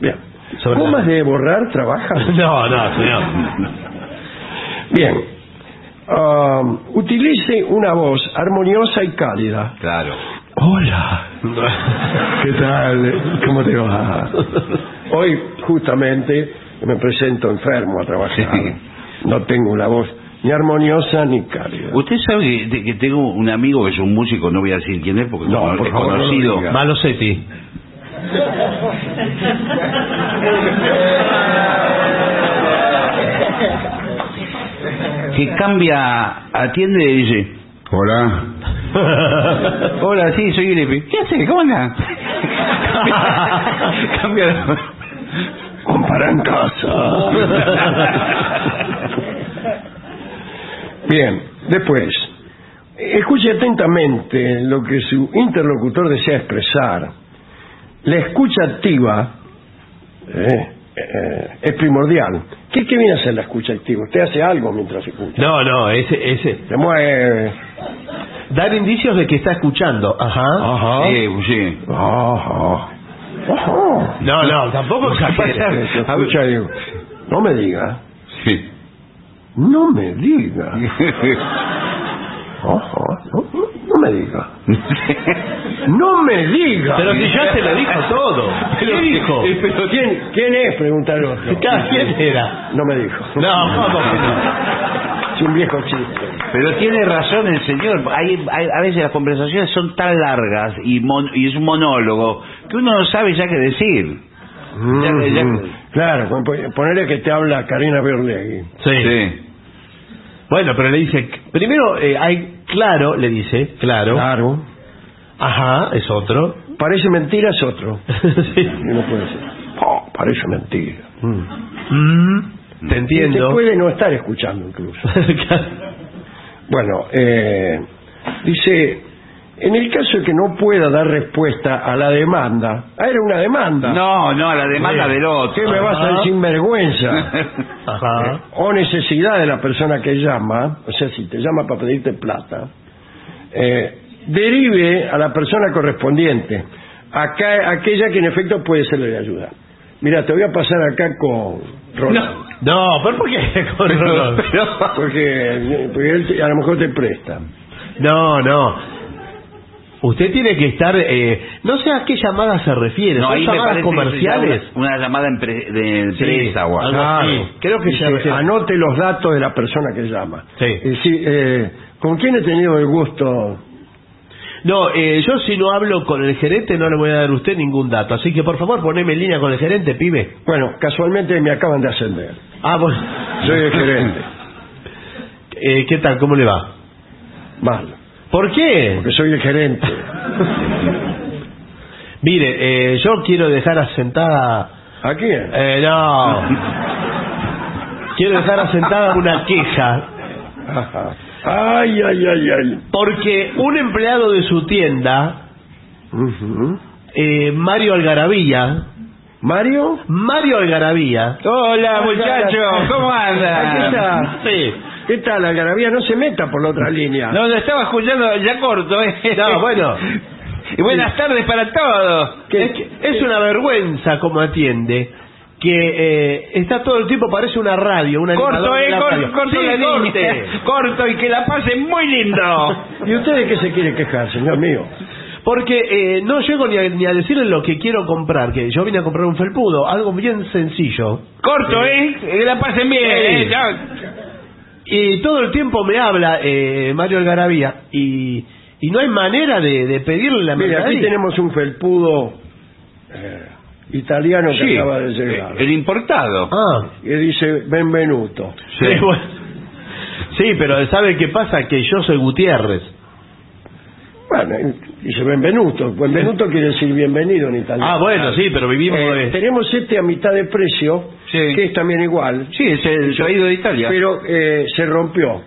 Bien. Sobre ¿Gomas la- de borrar trabajan? No, no, señor. Bien. Um, utilice una voz armoniosa y cálida. Claro. Hola. ¿Qué tal? ¿Cómo te va? Hoy, justamente, me presento enfermo a trabajar. Sí. No tengo una voz ni armoniosa ni cálida. Usted sabe que, de- que tengo un amigo que es un músico, no voy a decir quién es porque No, es por favor, no lo conocido. diga. Malosetti. que cambia, atiende y dice, hola. hola, sí, soy Gilepe. ¿Qué hace? ¿Cómo anda? cambia la... Compara en casa. Bien, después, escuche atentamente lo que su interlocutor desea expresar. La escucha activa eh, eh, es primordial. ¿Qué, ¿Qué viene a hacer la escucha activa? Usted hace algo mientras escucha. No, no, ese, ese. Se mueve. Dar indicios de que está escuchando. Ajá. Ajá. Sí, sí. Ajá. Ajá. No, no, tampoco escucha digo, no me diga. Sí. No me diga. Ajá. No, no me diga. No me diga. Pero si ya se lo dijo todo. ¿Qué dijo? Eh, pero ¿quién, ¿Quién es? Pregunta el otro. Cada quien era. No me dijo. No, ¿cómo que no? Es un viejo chiste. Pero tiene razón el señor. Hay, hay- a veces las conversaciones son tan largas y, mon- y es un monólogo que uno no sabe ya qué decir. Ya- ya- Mm, Claro, pon- ponele que te habla Karina Berlegui. Sí. Sí. Bueno, pero le dice, primero eh, hay Claro, le dice, claro. Claro. Ajá, es otro. Parece mentira es otro. Sí. No puede ser. Oh, parece mentira. Mm. Mm, te Se entiendo. puede no estar escuchando incluso. Bueno, eh, dice, en el caso de que no pueda dar respuesta a la demanda, ah, era una demanda. No, no, la demanda Sí. del otro. ¿Qué me vas a decir vergüenza? Ajá. o necesidad de la persona que llama, o sea, si te llama para pedirte plata, eh, derive a la persona correspondiente, acá, aquella que en efecto puede serle de ayuda. Mira, te voy a pasar acá con Rolando. No, pero ¿por qué? con? Porque, porque él te- a lo mejor te presta. No, no. Usted tiene que estar, eh, no sé a qué llamada se refiere, No, ¿son ahí llamadas comerciales? una, una llamada empre- de empresa o algo. Claro. Creo que se anote los datos de la persona que llama. Sí. Decir, eh, ¿con quién he tenido el gusto? No, eh, yo si no hablo con el gerente no le voy a dar a usted ningún dato, así que por favor poneme en línea con el gerente, pibe. Bueno, casualmente me acaban de ascender. Ah, bueno. Soy el gerente. Eh, ¿Qué tal? ¿Cómo le va? Mal. ¿Por qué? Porque soy el gerente. Mire, eh, yo quiero dejar asentada... ¿A quién? Eh, no. quiero dejar asentada una queja, Ajá. Ay, ay, ay, ay. porque un empleado de su tienda, eh, Mario Algarabía, ¿Mario? Mario Algarabía, Hola, muchacho, ¿cómo Aquí anda? está. sí, ¿Qué tal, Algarabía? No se meta por la otra línea. No, lo estaba escuchando ya corto, ¿eh? No, bueno. Y buenas tardes para todos. Es, que es una vergüenza como atiende, que eh, está todo el tiempo, parece una radio, una Corto, ¿eh? la Corto, radio. corto Sí, la corte. Corto y que la pasen muy lindo. ¿Y usted de qué se quiere quejar, señor mío? Porque eh, no llego ni a, ni a decirle lo que quiero comprar, que yo vine a comprar un felpudo, algo bien sencillo. Corto, ¿eh? Que la pasen bien, Sí. ¿eh? Y todo el tiempo me habla eh, Mario Algarabía y, y no hay manera de, de pedirle la Mire, aquí tenemos un felpudo eh, italiano que Sí, acaba de llegar. el importado. Ah, Que dice Benvenuto. sí. bueno. Sí, pero ¿sabe qué pasa? Que yo soy Gutiérrez. Bueno, dice Benvenuto. Benvenuto quiere decir bienvenido en italiano. Ah, bueno, sí, pero vivimos... Eh, eh, tenemos este a mitad de precio, Sí. que es también igual, Sí, es el traído de Italia. pero eh, se rompió.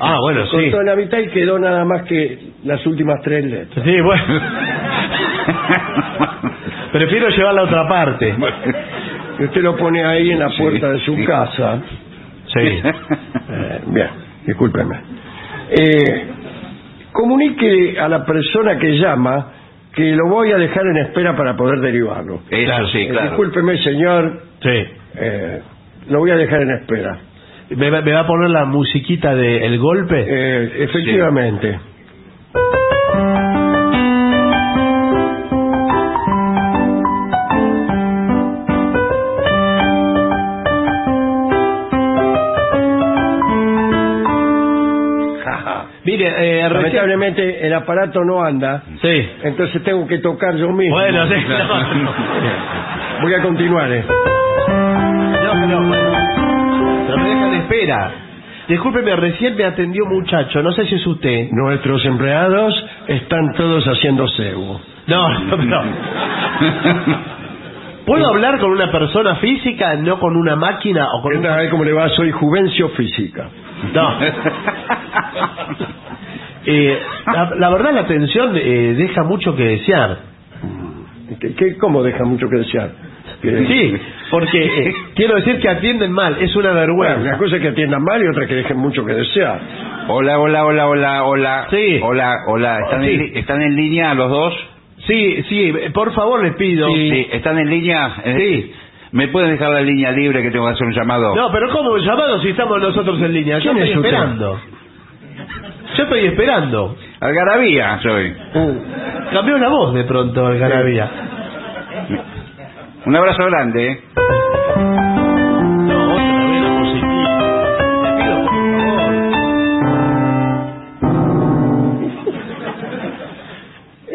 Ah, bueno, Se sí. cortó en la mitad y quedó nada más que las últimas tres letras. Sí, bueno. Prefiero llevar la otra parte. Y usted lo pone ahí en la puerta de su sí. casa. Sí. Eh, bien, discúlpeme. Eh, comunique a la persona que llama que lo voy a dejar en espera para poder derivarlo. Eso sí, Eh, claro. discúlpeme, señor, Sí. eh, lo voy a dejar en espera. ¿Me, va- me va a poner la musiquita de El Golpe? Eh, efectivamente. Mire, eh, Lamentablemente el aparato no anda, Sí. entonces tengo que tocar yo mismo. Bueno, sí. Voy a continuar. eh. No, no, bueno. Pero me dejan en espera. Discúlpeme, recién me atendió un muchacho, no sé si es usted. Nuestros empleados están todos haciendo cebo. No, no, no. ¿Puedo hablar con una persona física, no con una máquina o con ¿Qué un... tal? ¿Cómo le va? Soy Juvencio Física. No. Eh, la, la verdad la atención eh, deja mucho que desear. ¿Qué, qué- cómo deja mucho que desear? Sí, porque eh, quiero decir que atienden mal, es una Bueno, vergüenza. una cosa es que atiendan mal y otra que dejen mucho que desear. Hola, hola, hola, hola, hola. Sí. Hola, hola. ¿Están, Sí. en, ¿Están en línea los dos? Sí, sí, por favor les pido. Sí. ¿Están en línea? Eh, Sí. ¿Me pueden dejar la línea libre que tengo que hacer un llamado? No, pero ¿cómo llamado si estamos nosotros en línea? Yo ¿Quién estoy es usted? Yo estoy esperando. Algarabía soy. Cambió la voz de pronto, Algarabía. Un abrazo grande, ¿eh?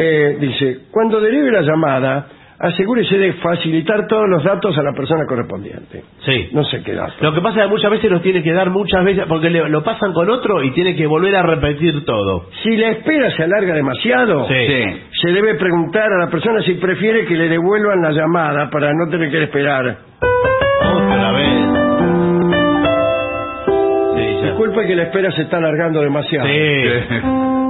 Eh, dice, cuando derive la llamada, asegúrese de facilitar todos los datos a la persona correspondiente. Sí. No sé qué datos. Lo que pasa es que muchas veces los tiene que dar muchas veces, porque le- lo pasan con otro y tiene que volver a repetir todo. Si la espera se alarga demasiado, Sí. Sí. se debe preguntar a la persona si prefiere que le devuelvan la llamada para no tener que esperar. Otra vez. Sí, ya. Disculpe que la espera se está alargando demasiado. Sí.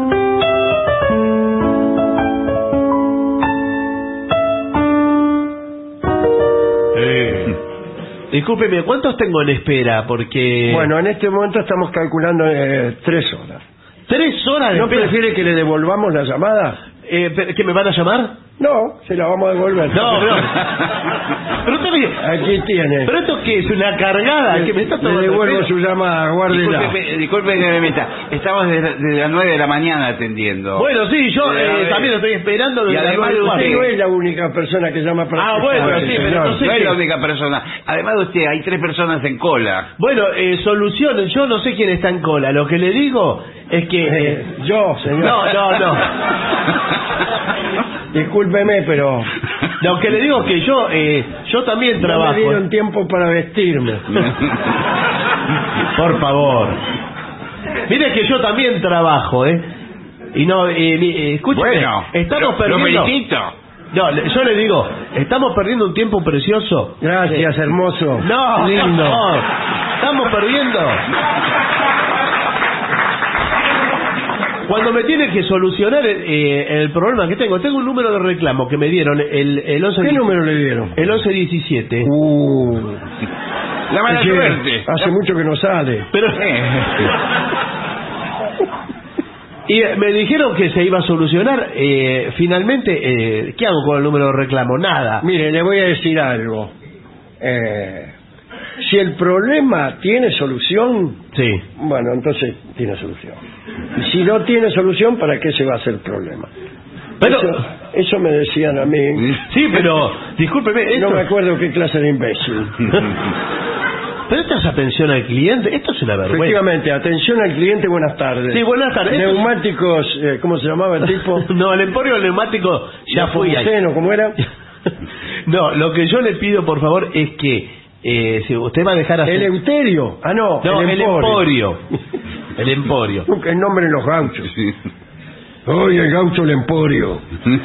Discúlpeme, ¿cuántos tengo en espera? Porque... Bueno, en este momento estamos calculando eh, tres horas. ¿Tres horas de ¿No espera? prefiere que le devolvamos la llamada? Eh, ¿Que me van a llamar? No, se la vamos a devolver. No, no. Pero usted me... Aquí tiene. ¿Pero esto qué es? ¿Una cargada? ¿Que me está le tomando el devuelvo pelo? su llamada, guárdela. Disculpe, disculpe que me meta. Estamos desde, desde las 9 de la mañana atendiendo. Bueno, sí, yo Eh, eh, también lo estoy esperando. y las además nueve y Usted cuarto. no es la única persona que llama para Ah, quejarse, bueno, sí, pero señor. entonces- no es que- la única persona. Además de usted, hay tres personas en cola. Bueno, eh. Yo no sé quién está en cola. Lo que le digo es que... Eh, eh, yo, señor. no, no, no. Discúlpeme, pero Lo que le digo es que yo eh, yo también no trabajo. me dieron tiempo para vestirme. Por favor. Mire que yo también trabajo, ¿eh? Y no, eh, eh, escúcheme, Bueno, estamos lo- lo perdiendo... felicito. No, le- yo le digo, estamos perdiendo un tiempo precioso. Gracias, hermoso. No, lindo. no, estamos perdiendo. Cuando me tiene que solucionar eh, el problema que tengo, tengo un número de reclamo que me dieron el, el 11 ¿Qué número le dieron? El 1117. Uh, La mala suerte. hace mucho que no sale. Pero y eh, me dijeron que se iba a solucionar. eh, finalmente, eh, ¿qué hago con el número de reclamo? Nada. Mire, le voy a decir algo. Eh, si el problema tiene solución, Sí. bueno, entonces tiene solución. Y si no tiene solución, ¿para qué se va a hacer problema? Pero, Eso, eso me decían a mí. sí, pero, discúlpeme, esto, No me acuerdo qué clase de imbécil. pero esto es atención al cliente, esto es una vergüenza. Efectivamente, atención al cliente, buenas tardes. Sí, buenas tardes. Neumáticos, eh, ¿cómo se llamaba el tipo? No, el emporio del neumático ya. Nepomuceno, ¿cómo era? No, lo que yo le pido, por favor, es que eh, si usted va a dejar hacer... Eleuterio. Ah, no, No, el emporio. emporio. El emporio. Nunca el nombre en los gauchos. Oye, el gaucho el emporio.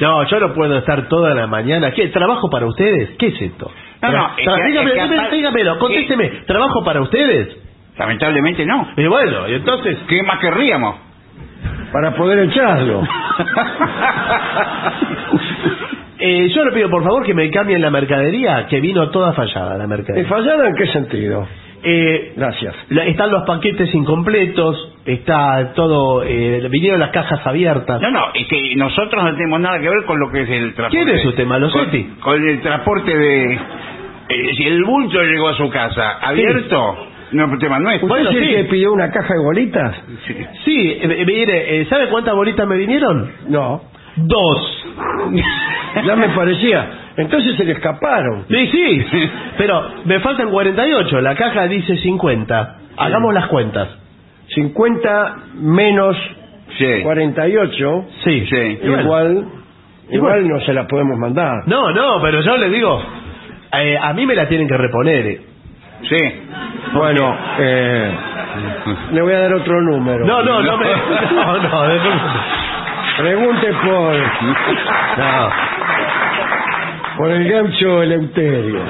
No, yo no puedo estar toda la mañana. ¿Qué? ¿Trabajo para ustedes? ¿Qué es esto? No, no, es que- dígame, es que dígamelo, contésteme. ¿Trabajo para ustedes? Lamentablemente no. Y bueno, y entonces... ¿Qué más querríamos? Para poder echarlo. Eh, yo le pido, por favor, que me cambien la mercadería, que vino toda fallada la ¿Y mercadería. fallada en qué sentido? Eh, Gracias. la- están los paquetes incompletos, está todo... Eh, vinieron las cajas abiertas. No, no, es que nosotros no tenemos nada que ver con lo que es el transporte. ¿Quién es usted, Malosetti? Con, con el transporte de... eh, si el bulto llegó a su casa abierto, no es un tema nuestro. ¿Usted Bueno, es el sí. que pidió una caja de bolitas? Sí. Sí, eh, mire, eh, ¿sabe cuántas bolitas me vinieron? No. Dos. Ya me parecía. Entonces se le escaparon. Sí, sí, pero me faltan 48, la caja dice 50. Hagamos las cuentas. 50 menos Sí. 48, Sí, Sí. Y bueno. igual, igual no se la podemos mandar. No, no, pero yo le digo, eh, a mí me la tienen que reponer. eh. Sí. Bueno, eh, le voy a dar otro número. No, no, no me... No, no, de- Pregunte por, no. por el gaucho Eleuterio.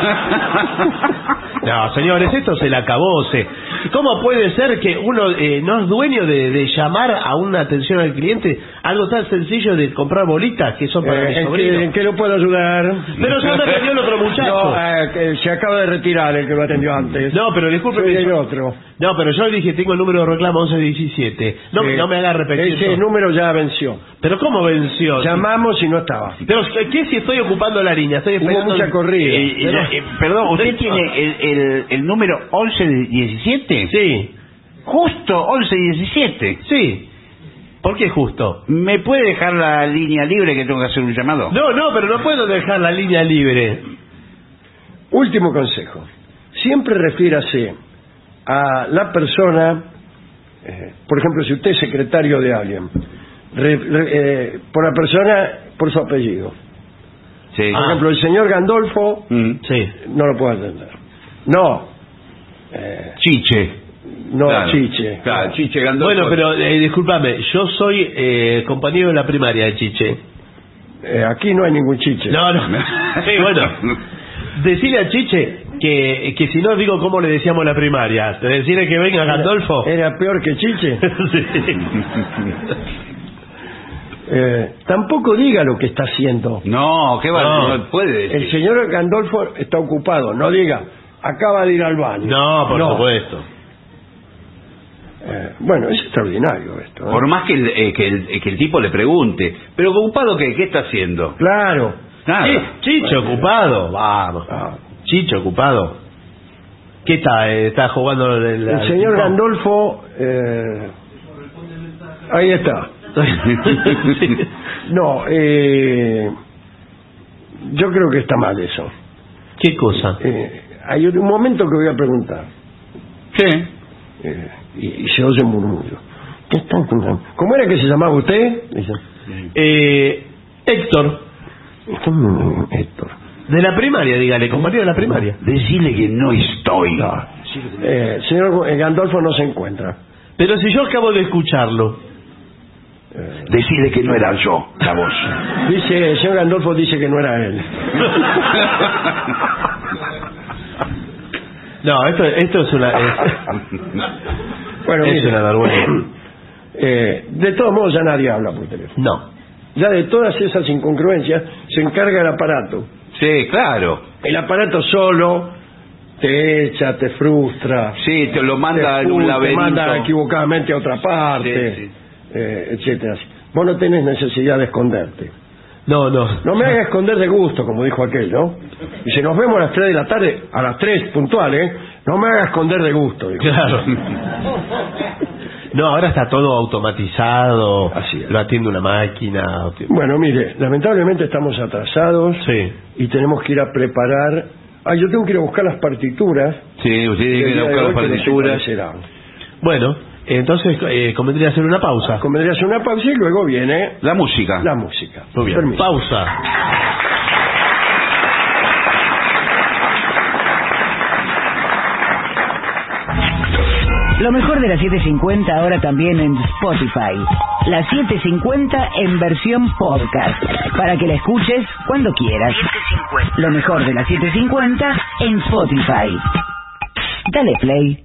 No, señores, esto se le acabó. Se... ¿Cómo puede ser que uno eh, no es dueño de, de llamar a una atención al cliente algo tan sencillo de comprar bolitas que son para Eh, mi ¿en, sobrino? qué, en qué lo puedo ayudar? Pero ya me atendió el otro muchacho. No, eh, se acaba de retirar el que lo atendió antes. No, pero disculpe. Soy el otro. No, pero yo dije, tengo el número de reclamo 1117. No, no me haga repetir. Ese número ya venció. Pero ¿cómo venció? Llamamos y no estaba. Pero ¿qué, si estoy ocupando la línea? Estoy Hubo esperando... mucha corrida. Eh, Pero- eh, perdón, ¿usted tiene el, el, el número 1117? Sí, Justo 1117. sí. ¿Por qué justo? ¿Me puede dejar la línea libre que tengo que hacer un llamado? No, no, pero no puedo dejar la línea libre. Último consejo. Siempre refiérase a la persona, eh, por ejemplo, si usted es secretario de alguien, re- re- eh, por la persona por su apellido. Sí. Por Ah. ejemplo, el señor Gandolfo Mm. Sí. no lo puedo atender. No. Eh, Chiche. no, Claro. chiche. Claro, Chiche Gandolfo. Bueno, pero eh, discúlpame, yo soy eh, compañero de la primaria de Chiche. Eh, aquí no hay ningún chiche. No, no. Sí, bueno. Decirle a Chiche que, que si no digo cómo le decíamos en la primaria. Decirle que venga Gandolfo. Era peor que chiche. Sí. Eh, tampoco diga lo que está haciendo. No, ¿qué va? No. No, puede decir. El señor Gandolfo está ocupado. No diga, acaba de ir al baño. No, por supuesto. Eh, bueno, es extraordinario esto. ¿eh? Por más que el, eh, que, el, que el tipo le pregunte, ¿pero ocupado qué? ¿Qué está haciendo? Claro. Nada. Sí, Chicho ocupado, vamos. Ah. Chicho ocupado. ¿Qué está? eh, ¿Está jugando el, El señor Gandolfo... eh, ahí está. No, eh, yo creo que está mal eso. ¿Qué cosa? Eh, hay un momento que voy a preguntar. Sí. Eh, y, y se oye murmullo. ¿Qué están contando? ¿Cómo era que se llamaba usted? Eh, Héctor, "Está en- Héctor. de la primaria, dígale, compañero de la primaria. Decirle que no estoy. Eh, señor eh, Gandolfo no se encuentra. Pero si yo acabo de escucharlo. Decirle que no era yo, la voz. Dice, el señor Gandolfo dice que no era él. No, esto, esto es una... es- Bueno, Es mire, una vergüenza. eh, de todos modos ya nadie habla por teléfono. no. Ya de todas esas incongruencias se encarga el aparato. Sí, claro. El aparato solo te echa, te frustra, Sí, te lo manda te, a un expulsa, te laberinto. manda equivocadamente a otra parte, Sí, sí. Eh, etcétera. Vos no tenés necesidad de esconderte. No, no. No me hagas esconder de gusto, como dijo aquel, ¿no? Y si nos vemos a las 3 de la tarde, a las 3 puntuales, no me hagas esconder de gusto. Claro. No, ahora está todo automatizado. Así. Lo atiende una máquina. Bueno, mire, lamentablemente estamos atrasados Sí. y tenemos que ir a preparar... Ah, yo tengo que ir a buscar las partituras. Sí, usted tiene que ir a buscar las partituras. Bueno, entonces eh, convendría hacer una pausa. Convendría hacer una pausa y luego viene La música. la música. Muy bien. Permiso. Pausa. Lo mejor de la 750 ahora también en Spotify. La 750 en versión podcast. Para que la escuches cuando quieras. Lo mejor de la 750 en Spotify. Dale play.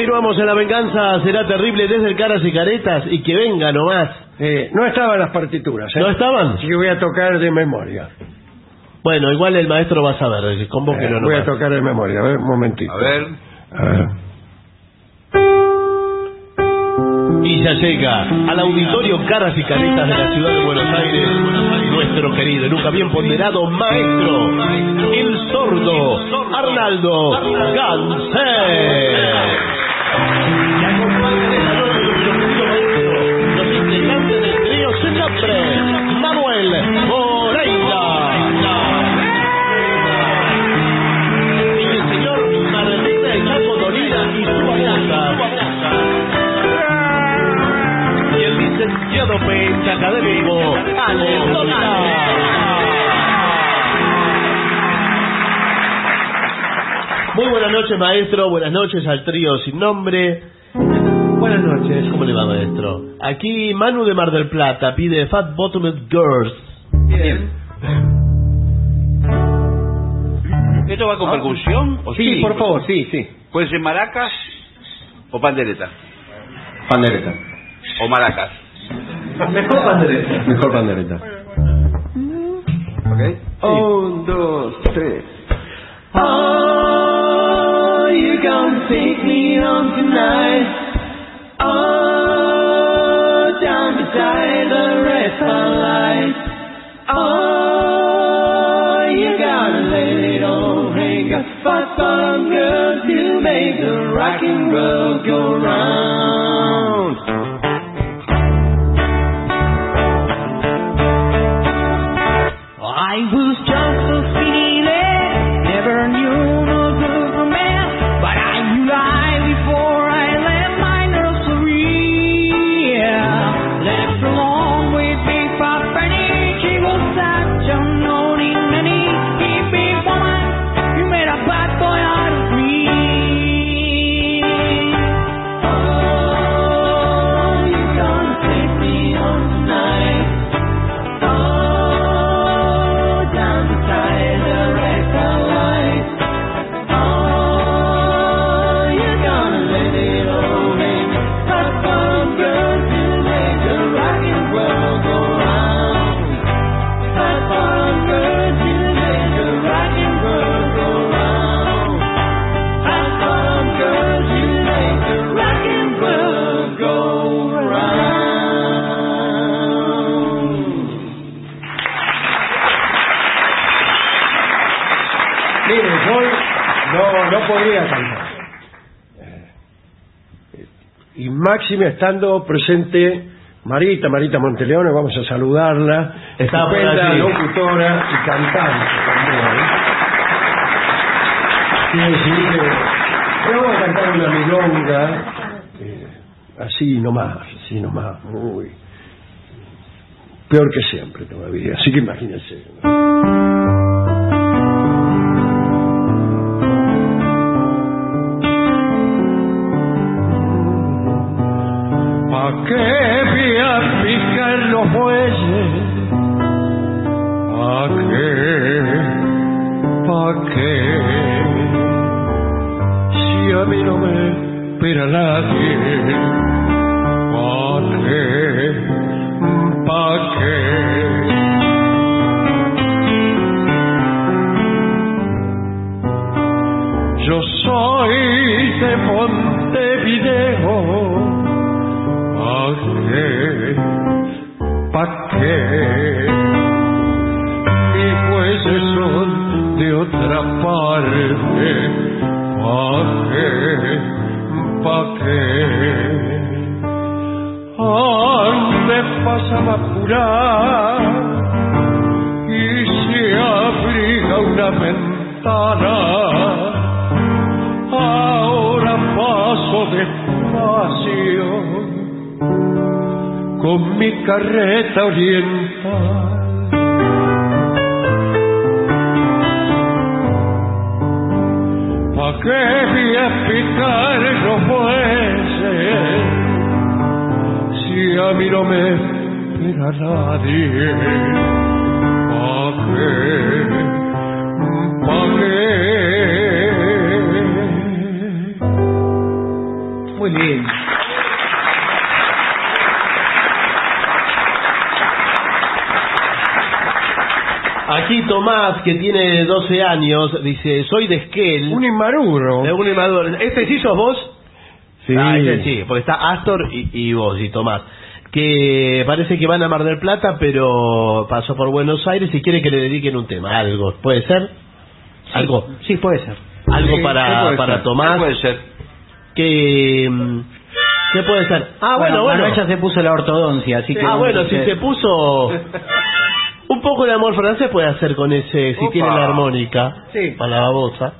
Continuamos en la venganza. Será terrible desde el Caras y Caretas. Y que venga nomás. Eh, no estaban las partituras, ¿eh? ¿No estaban? Así que voy a tocar de memoria. Bueno, igual el maestro va a saber. Eh, Convóquelo voy a tocar de memoria, a ver, un momentito. A ver. A ver. Y ya llega al auditorio Caras y Caretas de la ciudad de Buenos Aires nuestro querido y nunca bien ponderado maestro, el sordo Arnaldo Gansé. Y acompañan esta noche nuestro querido maestro, los integrantes del trío sin nombre, Manuel Moreira. Y el señor Martín de Chaco Muy buenas noches, maestro. Buenas noches al trío sin nombre. Buenas noches. ¿Cómo le va, maestro? Aquí Manu de Mar del Plata pide Fat Bottomed Girls. Bien. ¿Esto va con percusión? ¿O Sí, por favor, sí, sí. ¿Puede ser maracas o pandereta? Pandereta. ¿O maracas? Mejor pandereta. Mejor pandereta. ¿Ok? Un, dos, tres. Oh, you gonna take me home tonight. Oh, down die the of life. Oh, you gotta let it all hang up. But some girls to make the rock and roll go round. I was Y máxime estando presente Marita, Marita Monteleone, vamos a saludarla. Está Estupenda locutora y cantante también. Quiero decir que vamos a cantar una milonga, eh, así nomás, así nomás, muy peor que siempre todavía, así que imagínense. ¿Pa a picar los bueyes? ¿Pa qué? ¿Pa qué? Si a mí no me espera nadie, ¿pa qué? ¿Pa qué? Mis jueces son de otra parte. ¿Pa qué? ¿Pa qué? Antes pasaba curar y se abriga una ventana. Con mi carreta oriental. ¿Pa qué voy a picar los bueyes si a mí no me espera nadie? ¿Pa qué? ¿Pa qué? Muy bien. Aquí Tomás, que tiene 12 años, dice, soy de Esquel. Un inmaduro. De un inmaduro. ¿Este sí sos vos? Sí. Ah, ese sí, porque está Astor y, y vos y Tomás. Que parece que van a Mar del Plata, pero pasó por Buenos Aires y quiere que le dediquen un tema. Algo, ¿puede ser? Algo. Sí, puede ser. Algo Sí, para, ¿qué puede para ser? Tomás. ¿Qué puede ser? Que, mm, ¿Qué puede ser? Ah, bueno, bueno. Manuel ya se puso la ortodoncia, así que... Ah, bueno, si se puso... Un poco de amor francés puede hacer con ese, si Opa. tiene la armónica. Sí. Para la babosa.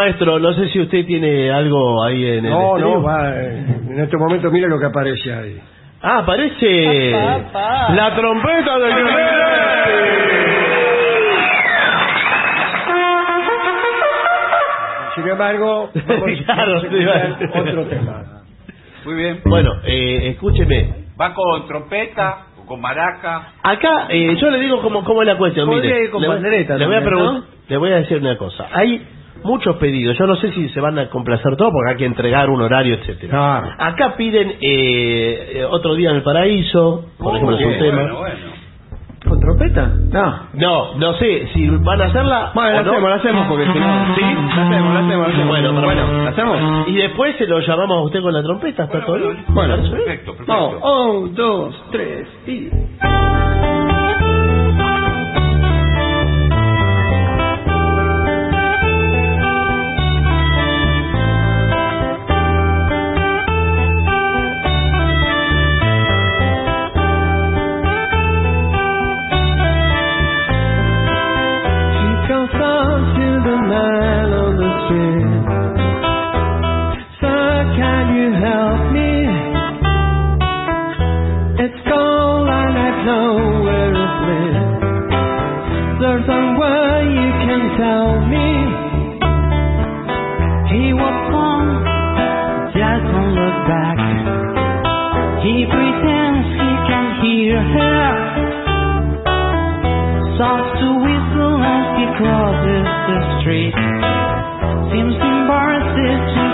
Maestro, no sé si usted tiene algo ahí en el No, estribo. no, va, eh, en este momento mira lo que aparece ahí. Ah, aparece la trompeta del Sin embargo, vamos Claro, a sí, va. otro tema. Muy bien. Bueno, eh, escúcheme. ¿Va con trompeta o con maraca? Acá, eh, yo le digo cómo, cómo es la cuestión. Mire, ir con le, voy- pandereta le voy a pregun- le voy a decir una cosa. Hay muchos pedidos. Yo no sé si se van a complacer todos porque hay que entregar un horario, etcétera. Claro. Acá piden eh, eh, otro día en el paraíso, por ejemplo, es un Bueno, tema. bueno, bueno. ¿Con trompeta? No. No, no sé si van a hacerla. Bueno, la no. hacemos, la hacemos porque si no. ¿Sí? La hacemos, la hacemos, la hacemos. Bueno, pero- bueno, ¿la hacemos? Y después se lo llamamos a usted con la trompeta, ¿está todo bien? Perfecto, perfecto. Vamos, un, dos, tres y. Starts to whistle as he crosses the street. Seems embarrassed to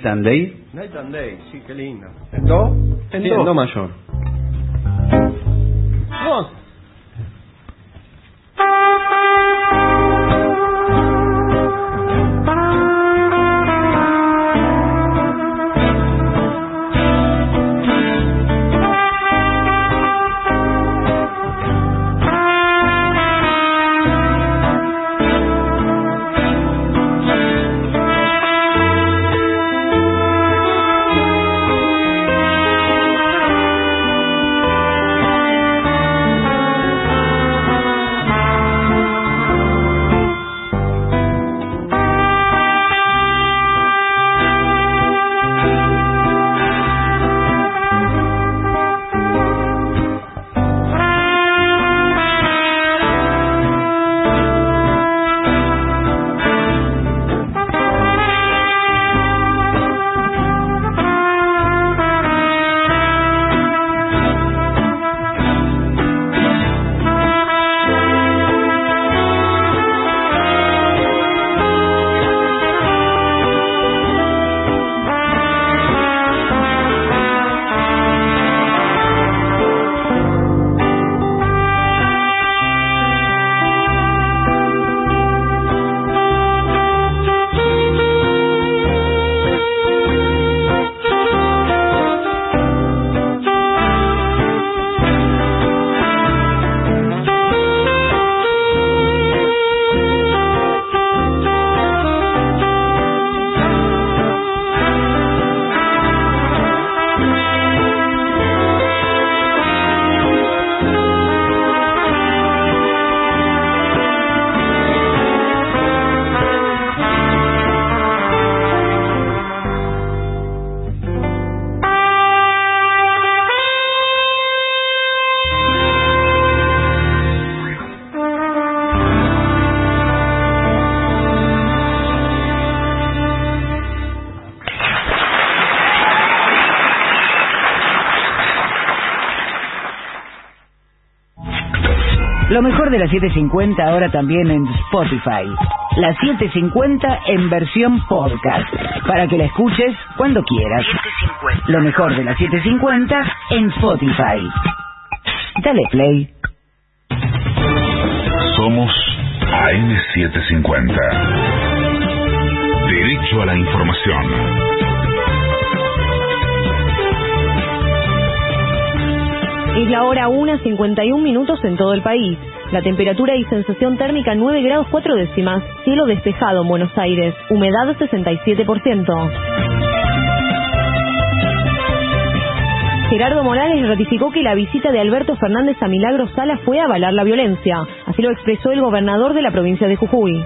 Night and Day? Night and Day, sí, qué lindo. ¿En do? En do. do mayor. De la 750 ahora también en Spotify. La 750 en versión podcast. Para que la escuches cuando quieras. Lo mejor de la 750 en Spotify. Dale play. Somos AM750. Derecho a la información. Es la hora 1.51 minutos en todo el país. La temperatura y sensación térmica 9 grados 4 décimas. Cielo despejado en Buenos Aires. Humedad 67%. Gerardo Morales ratificó que la visita de Alberto Fernández a Milagro Sala fue avalar la violencia. Así lo expresó el gobernador de la provincia de Jujuy.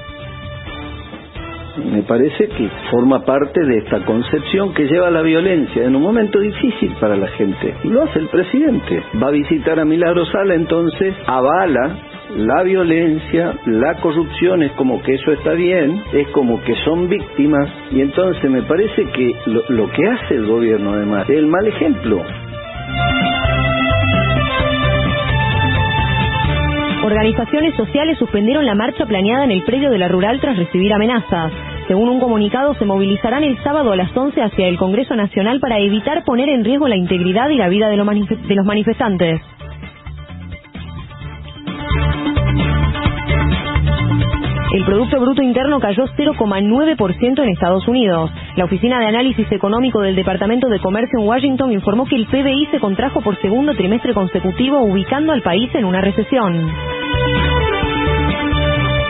me parece que forma parte de esta concepción que lleva la violencia en un momento difícil para la gente. Lo hace el presidente. Va a visitar a Milagro Sala, entonces avala la violencia, la corrupción, es como que eso está bien, es como que son víctimas. Y entonces me parece que lo, que hace el gobierno además es el mal ejemplo. Organizaciones sociales suspendieron la marcha planeada en el predio de la rural tras recibir amenazas. Según un comunicado, se movilizarán el sábado a las 11 hacia el Congreso Nacional para evitar poner en riesgo la integridad y la vida de los manifestantes. El Producto Bruto Interno cayó 0,9% en Estados Unidos. La Oficina de Análisis Económico del Departamento de Comercio en Washington informó que el PBI se contrajo por segundo trimestre consecutivo, ubicando al país en una recesión.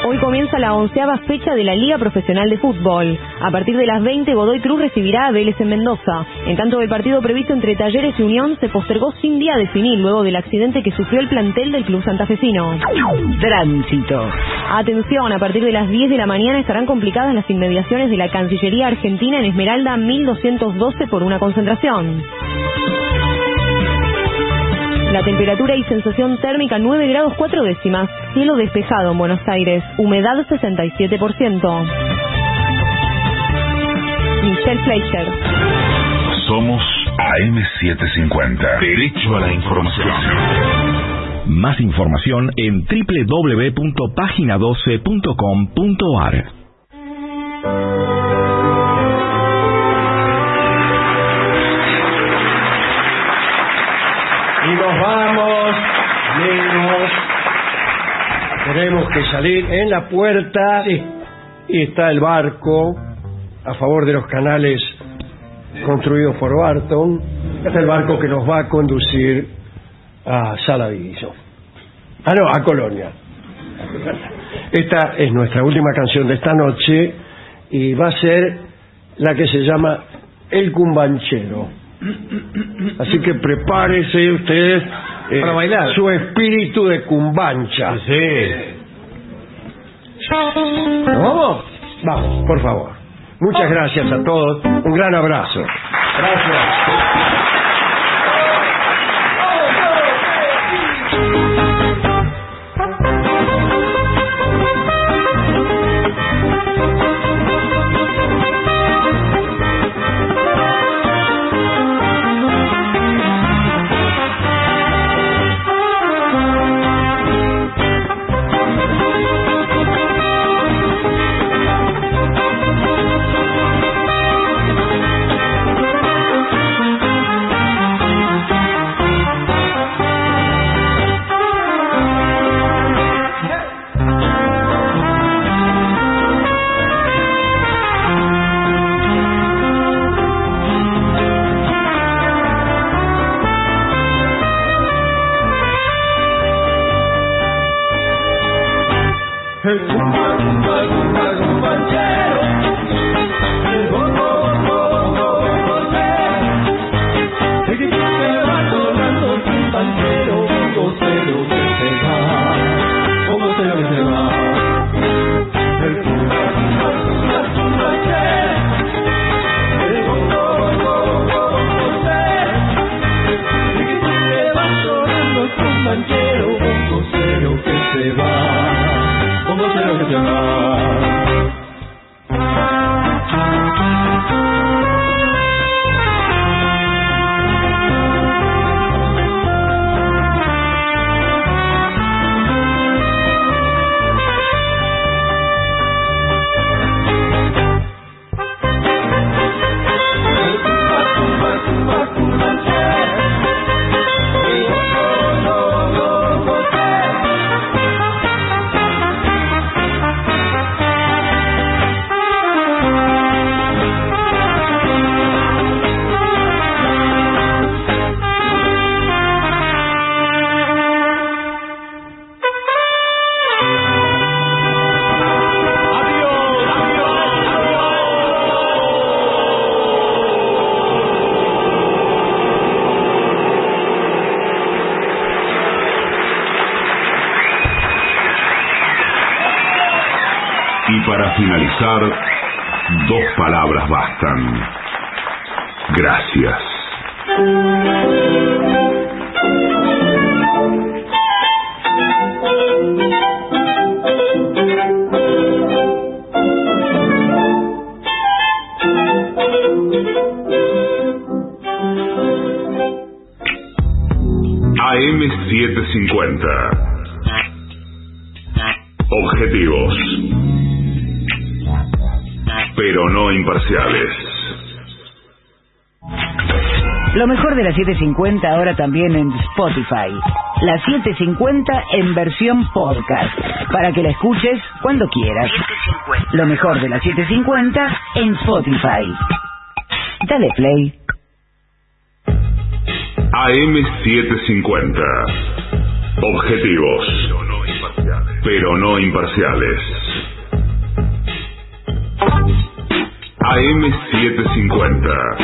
Hoy comienza la onceava fecha de la Liga Profesional de Fútbol. A partir de las 20, Godoy Cruz recibirá a Vélez en Mendoza. En tanto, el partido previsto entre Talleres y Unión se postergó sin día a definir luego del accidente que sufrió el plantel del club santafesino. Tránsito. Atención, a partir de las 10 de la mañana estarán complicadas las inmediaciones de la Cancillería Argentina en Esmeralda 1212 por una concentración. La temperatura y sensación térmica 9 grados 4 décimas. Cielo despejado en Buenos Aires. Humedad 67%. Michelle Fleischer. Somos AM750. Derecho a la información. Más información en www.pagina12.com.ar. Y nos vamos, amigos. Tenemos que salir en la puerta y está el barco a favor de los canales construidos por Barton. Este es el barco que nos va a conducir a Saladillo. Ah, no, a Colonia. Esta es nuestra última canción de esta noche y va a ser la que se llama El Cumbanchero. Así que prepárese usted eh, Para bailar. su espíritu de cumbancha. ¿Nos vamos? Vamos, por favor. Muchas gracias a todos. Un gran abrazo. Gracias. 750 ahora también en Spotify. La 750 en versión podcast. Para que la escuches cuando quieras. Lo mejor de la 750 en Spotify. Dale play. AM750. Objetivos. Pero no imparciales. AM750.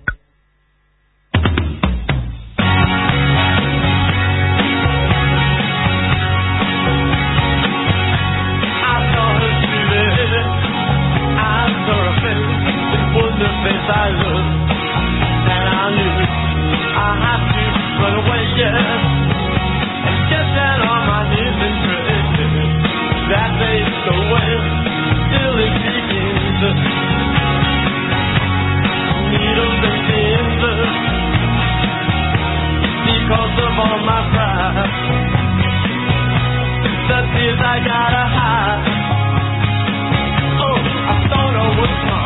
I looked, and I I have to run away, yeah. And get down on my knees and pray that still it begins. Needles and pins, because of all my pride, the tears I gotta hide. Oh, I don't know what's wrong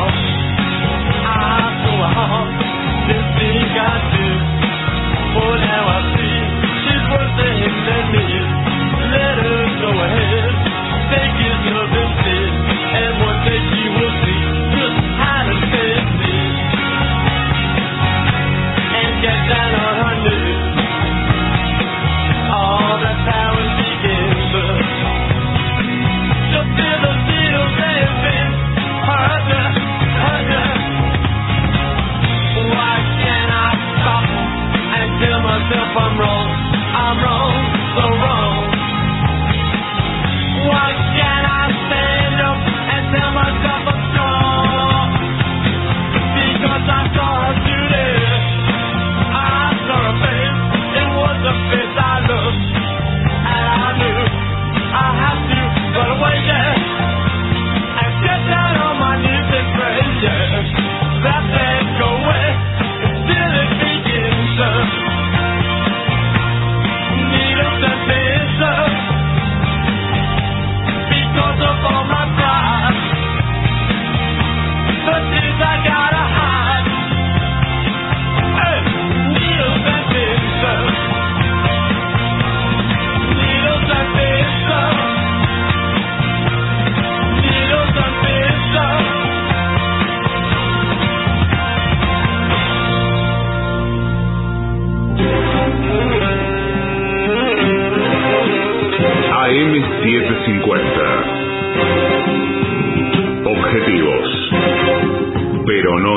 wrong. This thing I do, oh now I see, she's worth worse than me. myself I'm wrong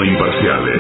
imparciales.